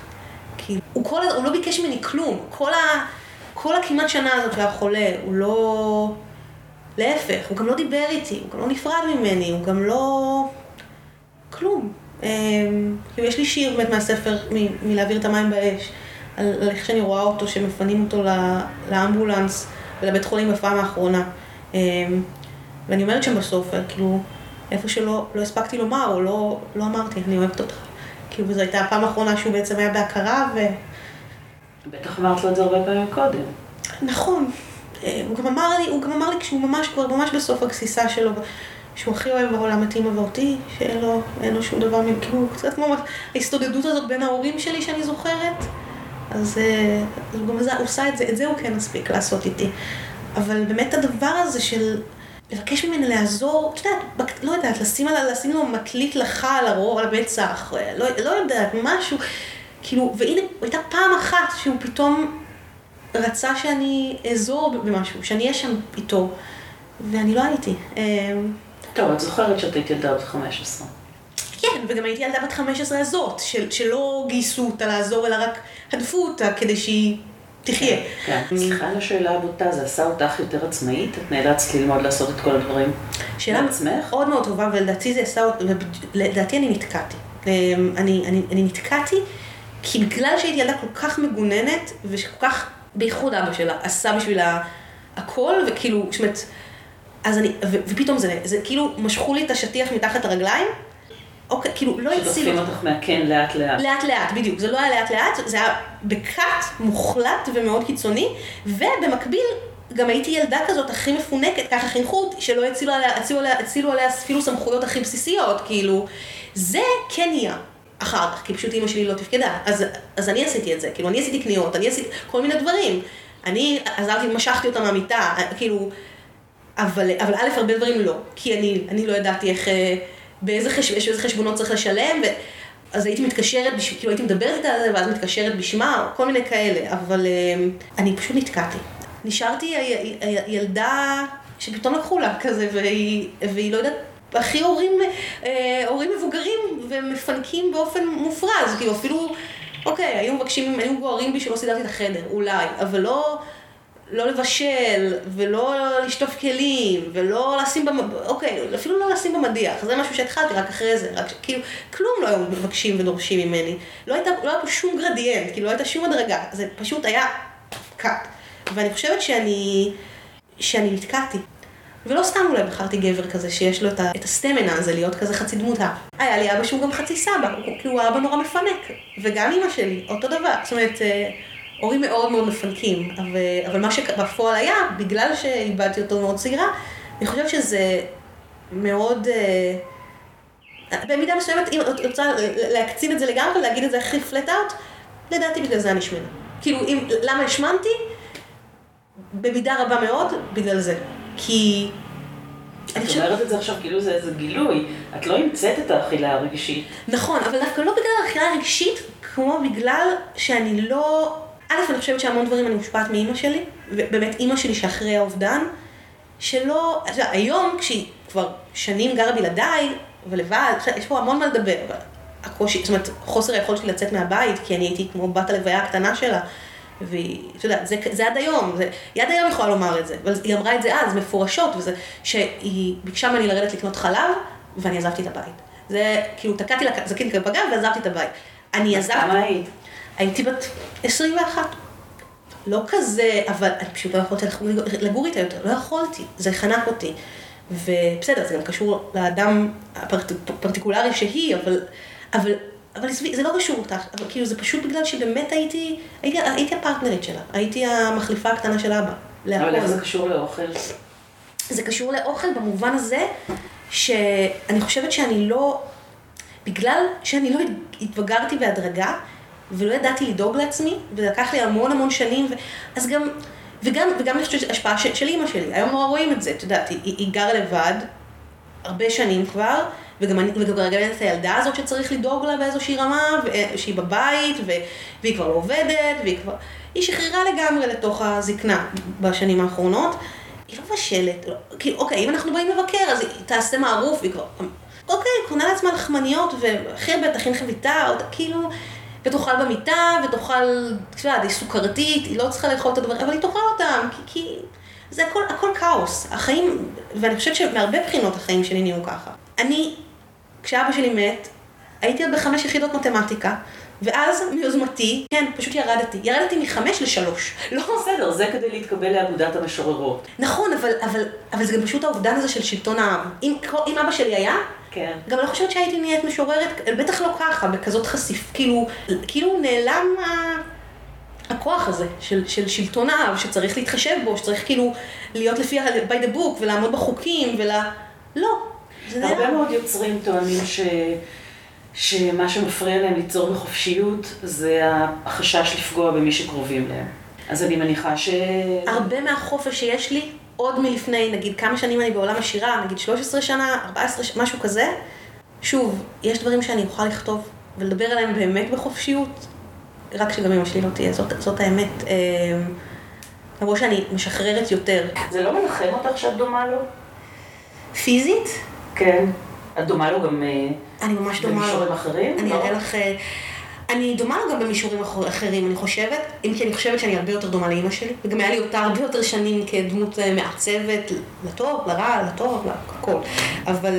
[SPEAKER 2] כאילו, הוא, כל, הוא לא ביקש ממני כלום, כל, ה, כל הכמעט שנה הזאת שהיה חולה, הוא לא... להפך, הוא גם לא דיבר איתי, הוא גם לא נפרד ממני, הוא גם לא... כלום. אמ, כאילו, יש לי שיר באמת מהספר, מלהעביר את המים באש, על איך שאני רואה אותו, שמפנים אותו לאמבולנס ולבית חולים בפעם האחרונה. אמ, ואני אומרת שם בסוף, כאילו, איפה שלא לא הספקתי לומר, או לא, לא אמרתי, אני אוהבת אותך. כאילו, זו הייתה הפעם האחרונה שהוא בעצם היה בהכרה, ו...
[SPEAKER 1] בטח אמרת לו את זה הרבה פעמים קודם.
[SPEAKER 2] נכון. אה, הוא גם אמר לי, הוא גם אמר לי כשהוא ממש כבר ממש בסוף הגסיסה שלו, שהוא הכי אוהב בעולם את אימא ואותי, שאין לו, אין לו שום דבר, כאילו, קצת כמו ההסתודדות הזאת בין ההורים שלי שאני זוכרת, אז, אה, אז הוא גם עושה את זה, את זה הוא כן הספיק לעשות איתי. אבל באמת הדבר הזה של לבקש ממני לעזור, את יודעת, לא יודעת, לשים, על, לשים לו מטלית לך על הרור, על המצח, לא, לא יודעת, משהו, כאילו, והנה, הייתה פעם אחת שהוא פתאום רצה שאני אעזור במשהו, שאני אהיה שם איתו, ואני לא הייתי. אמ,
[SPEAKER 1] טוב, את זוכרת שאת היית ילדה בת 15.
[SPEAKER 2] כן, וגם הייתי ילדה בת 15 הזאת, של, שלא גייסו אותה לעזור, אלא רק הדפו אותה כדי שהיא תחיה.
[SPEAKER 1] כן, כן. סליחה על השאלה הבוטה, זה עשה אותך יותר עצמאית? את נאלצת ללמוד לעשות את כל הדברים
[SPEAKER 2] שאלה מאוד מאוד טובה, ולדעתי זה עשה, ולדעתי אני נתקעתי. אמ, אני, אני, אני נתקעתי, כי בגלל שהייתי ילדה כל כך מגוננת, ושכל כך, בייחוד אבא שלה, עשה בשבילה הכל, וכאילו, זאת אומרת, אז אני, ו, ופתאום זה, זה כאילו משכו לי את השטיח מתחת הרגליים, אוקיי, כאילו, לא הצילו.
[SPEAKER 1] שדוחפים אותך מהקן לאט לאט.
[SPEAKER 2] לאט לאט, בדיוק. זה לא היה לאט לאט, זה היה בקאט מוחלט ומאוד קיצוני, ובמקביל גם הייתי ילדה כזאת הכי מפונקת, ככה חינכו אותי, שלא הצילו עליה, הצילו עליה, הצילו עליה אפילו סמכויות הכי בסיסיות, כאילו, זה כן נהיה. אחר כך, כי פשוט אימא שלי לא תפקדה. אז, אז אני עשיתי את זה, כאילו, אני עשיתי קניות, אני עשיתי כל מיני דברים. אני עזרתי, משכתי אותה מהמיטה, כאילו, אבל, אבל א', הרבה דברים לא, כי אני, אני לא ידעתי איך, אה, באיזה, חש, באיזה חשבונות צריך לשלם, ו... אז הייתי מתקשרת, בש... כאילו הייתי מדברת איתה על זה, ואז מתקשרת בשמה, כל מיני כאלה, אבל אה, אני פשוט נתקעתי. נשארתי ילדה שפתאום לקחו לה כזה, והיא, והיא לא יודעת, הכי הורים, אה, הורים מבוגרים ומפנקים באופן מופרז, כאילו אפילו, אוקיי, היו מבקשים, היו גוערים בי שלא סידרתי את החדר, אולי, אבל לא... לא לבשל, ולא לשטוף כלים, ולא לשים, במ... אוקיי, אפילו לא לשים במדיח, זה משהו שהתחלתי רק אחרי זה, רק כאילו, כלום לא היו מבקשים ודורשים ממני. לא, הייתה, לא היה פה שום גרדיאנט, כאילו לא הייתה שום הדרגה, זה פשוט היה קאט. ואני חושבת שאני, שאני נתקעתי. ולא סתם אולי בחרתי גבר כזה שיש לו את, ה, את הסטמינה הזה להיות כזה חצי דמותה. היה לי אבא שהוא גם חצי סבא, כאילו הוא אבא נורא מפנק. וגם אמא שלי, אותו דבר. זאת אומרת, אה, הורים מאוד מאוד מפנקים. אבל, אבל מה שבפועל היה, בגלל שאיבדתי אותו מאוד צעירה, אני חושבת שזה מאוד... אה, במידה מסוימת, אם את רוצה להקצין את זה לגמרי, להגיד את זה הכי פלט אאוט, לדעתי בגלל זה אני שמנה. כאילו, אם, למה השמנתי? במידה רבה מאוד, בגלל זה. כי...
[SPEAKER 1] את אומרת את זה עכשיו כאילו זה איזה גילוי, את לא המצאת את האכילה הרגשית.
[SPEAKER 2] נכון, אבל דווקא לא בגלל האכילה הרגשית, כמו בגלל שאני לא... א', אני חושבת שהמון דברים אני מושפעת מאימא שלי, ובאמת אימא שלי שאחרי האובדן, שלא... אתה יודע, היום כשהיא כבר שנים גרה בלעדיי, ולבד, יש פה המון מה לדבר, הקושי, זאת אומרת, חוסר היכולת שלי לצאת מהבית, כי אני הייתי כמו בת הלוויה הקטנה שלה. והיא, אתה יודע, זה, זה עד היום, זה, היא עד היום יכולה לומר את זה, אבל היא אמרה את זה אז, מפורשות, וזה, שהיא ביקשה ממני לרדת לקנות חלב, ואני עזבתי את הבית. זה, כאילו, תקעתי לה, זכיתי בגב ועזבתי את הבית. אני עזבתי...
[SPEAKER 1] כמה היית?
[SPEAKER 2] הייתי בת 21. לא כזה, אבל אני פשוט לא יכולתי לגור איתה יותר, לא יכולתי, זה חנק אותי. ובסדר, זה גם קשור לאדם הפרטיקולרי שהיא, אבל, אבל אבל עזבי, זה לא קשור אותך, אבל כאילו זה פשוט בגלל שבאמת הייתי, הייתי, הייתי הפרטנרית שלה, הייתי המחליפה הקטנה של אבא.
[SPEAKER 1] אבל איך זה קשור לאוכל?
[SPEAKER 2] זה קשור לאוכל במובן הזה שאני חושבת שאני לא, בגלל שאני לא התבגרתי בהדרגה ולא ידעתי לדאוג לעצמי, וזה לקח לי המון המון שנים, ו... אז גם, וגם, וגם אני חושבת השפעה של, של אימא שלי, היום נורא רואים את זה, את יודעת, היא, היא גרה לבד, הרבה שנים כבר, וגם אני, וגם כרגע את הילדה הזאת שצריך לדאוג לה באיזושהי רמה, שהיא בבית, ו, והיא כבר לא עובדת, והיא כבר... היא שחררה לגמרי לתוך הזקנה בשנים האחרונות. היא לא מבשלת, לא, כאילו, אוקיי, אם אנחנו באים לבקר, אז היא תעשה מערוף, והיא כבר... אוקיי, קונה לעצמה לחמניות, והכי הרבה תכין חביתה, או כאילו... ותאכל במיטה, ותאכל, את יודעת, היא סוכרתית, היא לא צריכה לאכול את הדברים, אבל היא תאכל אותם, כי, כי זה הכל, הכל כאוס. החיים, ואני חושבת שמהרבה בחינות החיים שלי נהיו ככה. אני כשאבא שלי מת, הייתי עוד בחמש יחידות מתמטיקה, ואז מיוזמתי, כן, פשוט ירדתי. ירדתי מחמש לשלוש.
[SPEAKER 1] לא בסדר, זה כדי להתקבל לאגודת המשוררות.
[SPEAKER 2] נכון, אבל, אבל, אבל זה גם פשוט האובדן הזה של שלטון העם. אם, אם אבא שלי היה,
[SPEAKER 1] כן.
[SPEAKER 2] גם לא חושבת שהייתי נהיית משוררת, בטח לא ככה, בכזאת חשיף. כאילו, כאילו נעלם ה... הכוח הזה של, של שלטון האב, שצריך להתחשב בו, שצריך כאילו להיות לפי ה-by the book ולעמוד בחוקים ול... לא,
[SPEAKER 1] הרבה מאוד יוצרים טוענים ש... שמה שמפריע להם ליצור בחופשיות זה החשש לפגוע במי שקרובים להם. אז אני מניחה ש...
[SPEAKER 2] הרבה מהחופש שיש לי, עוד מלפני, נגיד כמה שנים אני בעולם השירה, נגיד 13 שנה, 14, משהו כזה, שוב, יש דברים שאני אוכל לכתוב ולדבר עליהם באמת בחופשיות, רק שגם אמא שלי לא תהיה, זאת, זאת האמת. אה, למרות שאני משחררת יותר.
[SPEAKER 1] זה לא מנחם אותך שאת דומה לו?
[SPEAKER 2] פיזית?
[SPEAKER 1] כן. את דומה לו גם
[SPEAKER 2] אה, אני ממש דומה
[SPEAKER 1] לו. במישורים אחרים?
[SPEAKER 2] אני לא? אראה לך... אה, אני דומה לו גם במישורים אחרים, אני חושבת, אם כי אני חושבת שאני הרבה יותר דומה לאימא שלי, וגם היה לי אותה הרבה יותר שנים כדמות אה, מעצבת, לטוב, לרע, לטוב, לכל. אבל,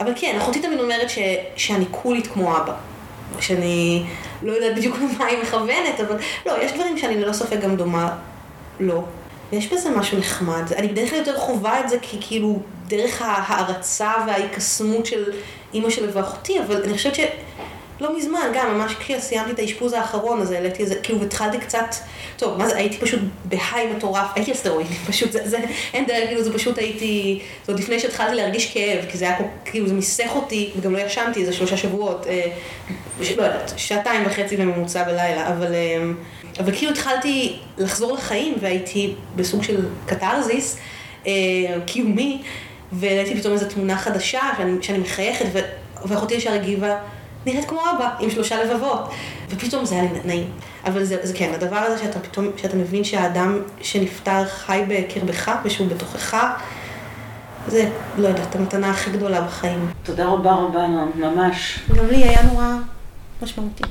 [SPEAKER 2] אבל כן, אחותי תמיד אומרת ש, שאני קולית כמו אבא. שאני לא יודעת בדיוק למה היא מכוונת, אבל לא, יש דברים שאני ללא ספק גם דומה לו. לא. ויש בזה משהו נחמד. אני בדרך כלל יותר חווה את זה כי כאילו דרך ההערצה וההיקסמות של אימא שלי ואחותי, אבל אני חושבת שלא מזמן, גם ממש כשסיימתי את האשפוז האחרון, אז העליתי איזה, כאילו התחלתי קצת, טוב, מה זה, הייתי פשוט בהיי מטורף, הייתי על פשוט, זה, זה, אין דרך, כאילו, זה פשוט הייתי, זה עוד לפני שהתחלתי להרגיש כאב, כי זה היה, כאילו, זה מיסך אותי, וגם לא ישנתי איזה שלושה שבועות, אה, לא יודעת, שעתיים וחצי בממוצע בלילה, אבל... אה, אבל כאילו התחלתי לחזור לחיים והייתי בסוג של קתרזיס אה, קיומי, והעליתי פתאום איזו תמונה חדשה שאני, שאני מחייכת, ו, ואחותי ישר הגיבה, נראית כמו אבא, עם שלושה לבבות. ופתאום זה היה לי נעים. אבל זה, זה כן, הדבר הזה שאתה פתאום, שאתה מבין שהאדם שנפטר חי בקרבך ושהוא בתוכך, זה, לא יודעת, המתנה הכי גדולה בחיים.
[SPEAKER 1] תודה רבה רבה, ממש.
[SPEAKER 2] גם לי היה נורא משמעותי.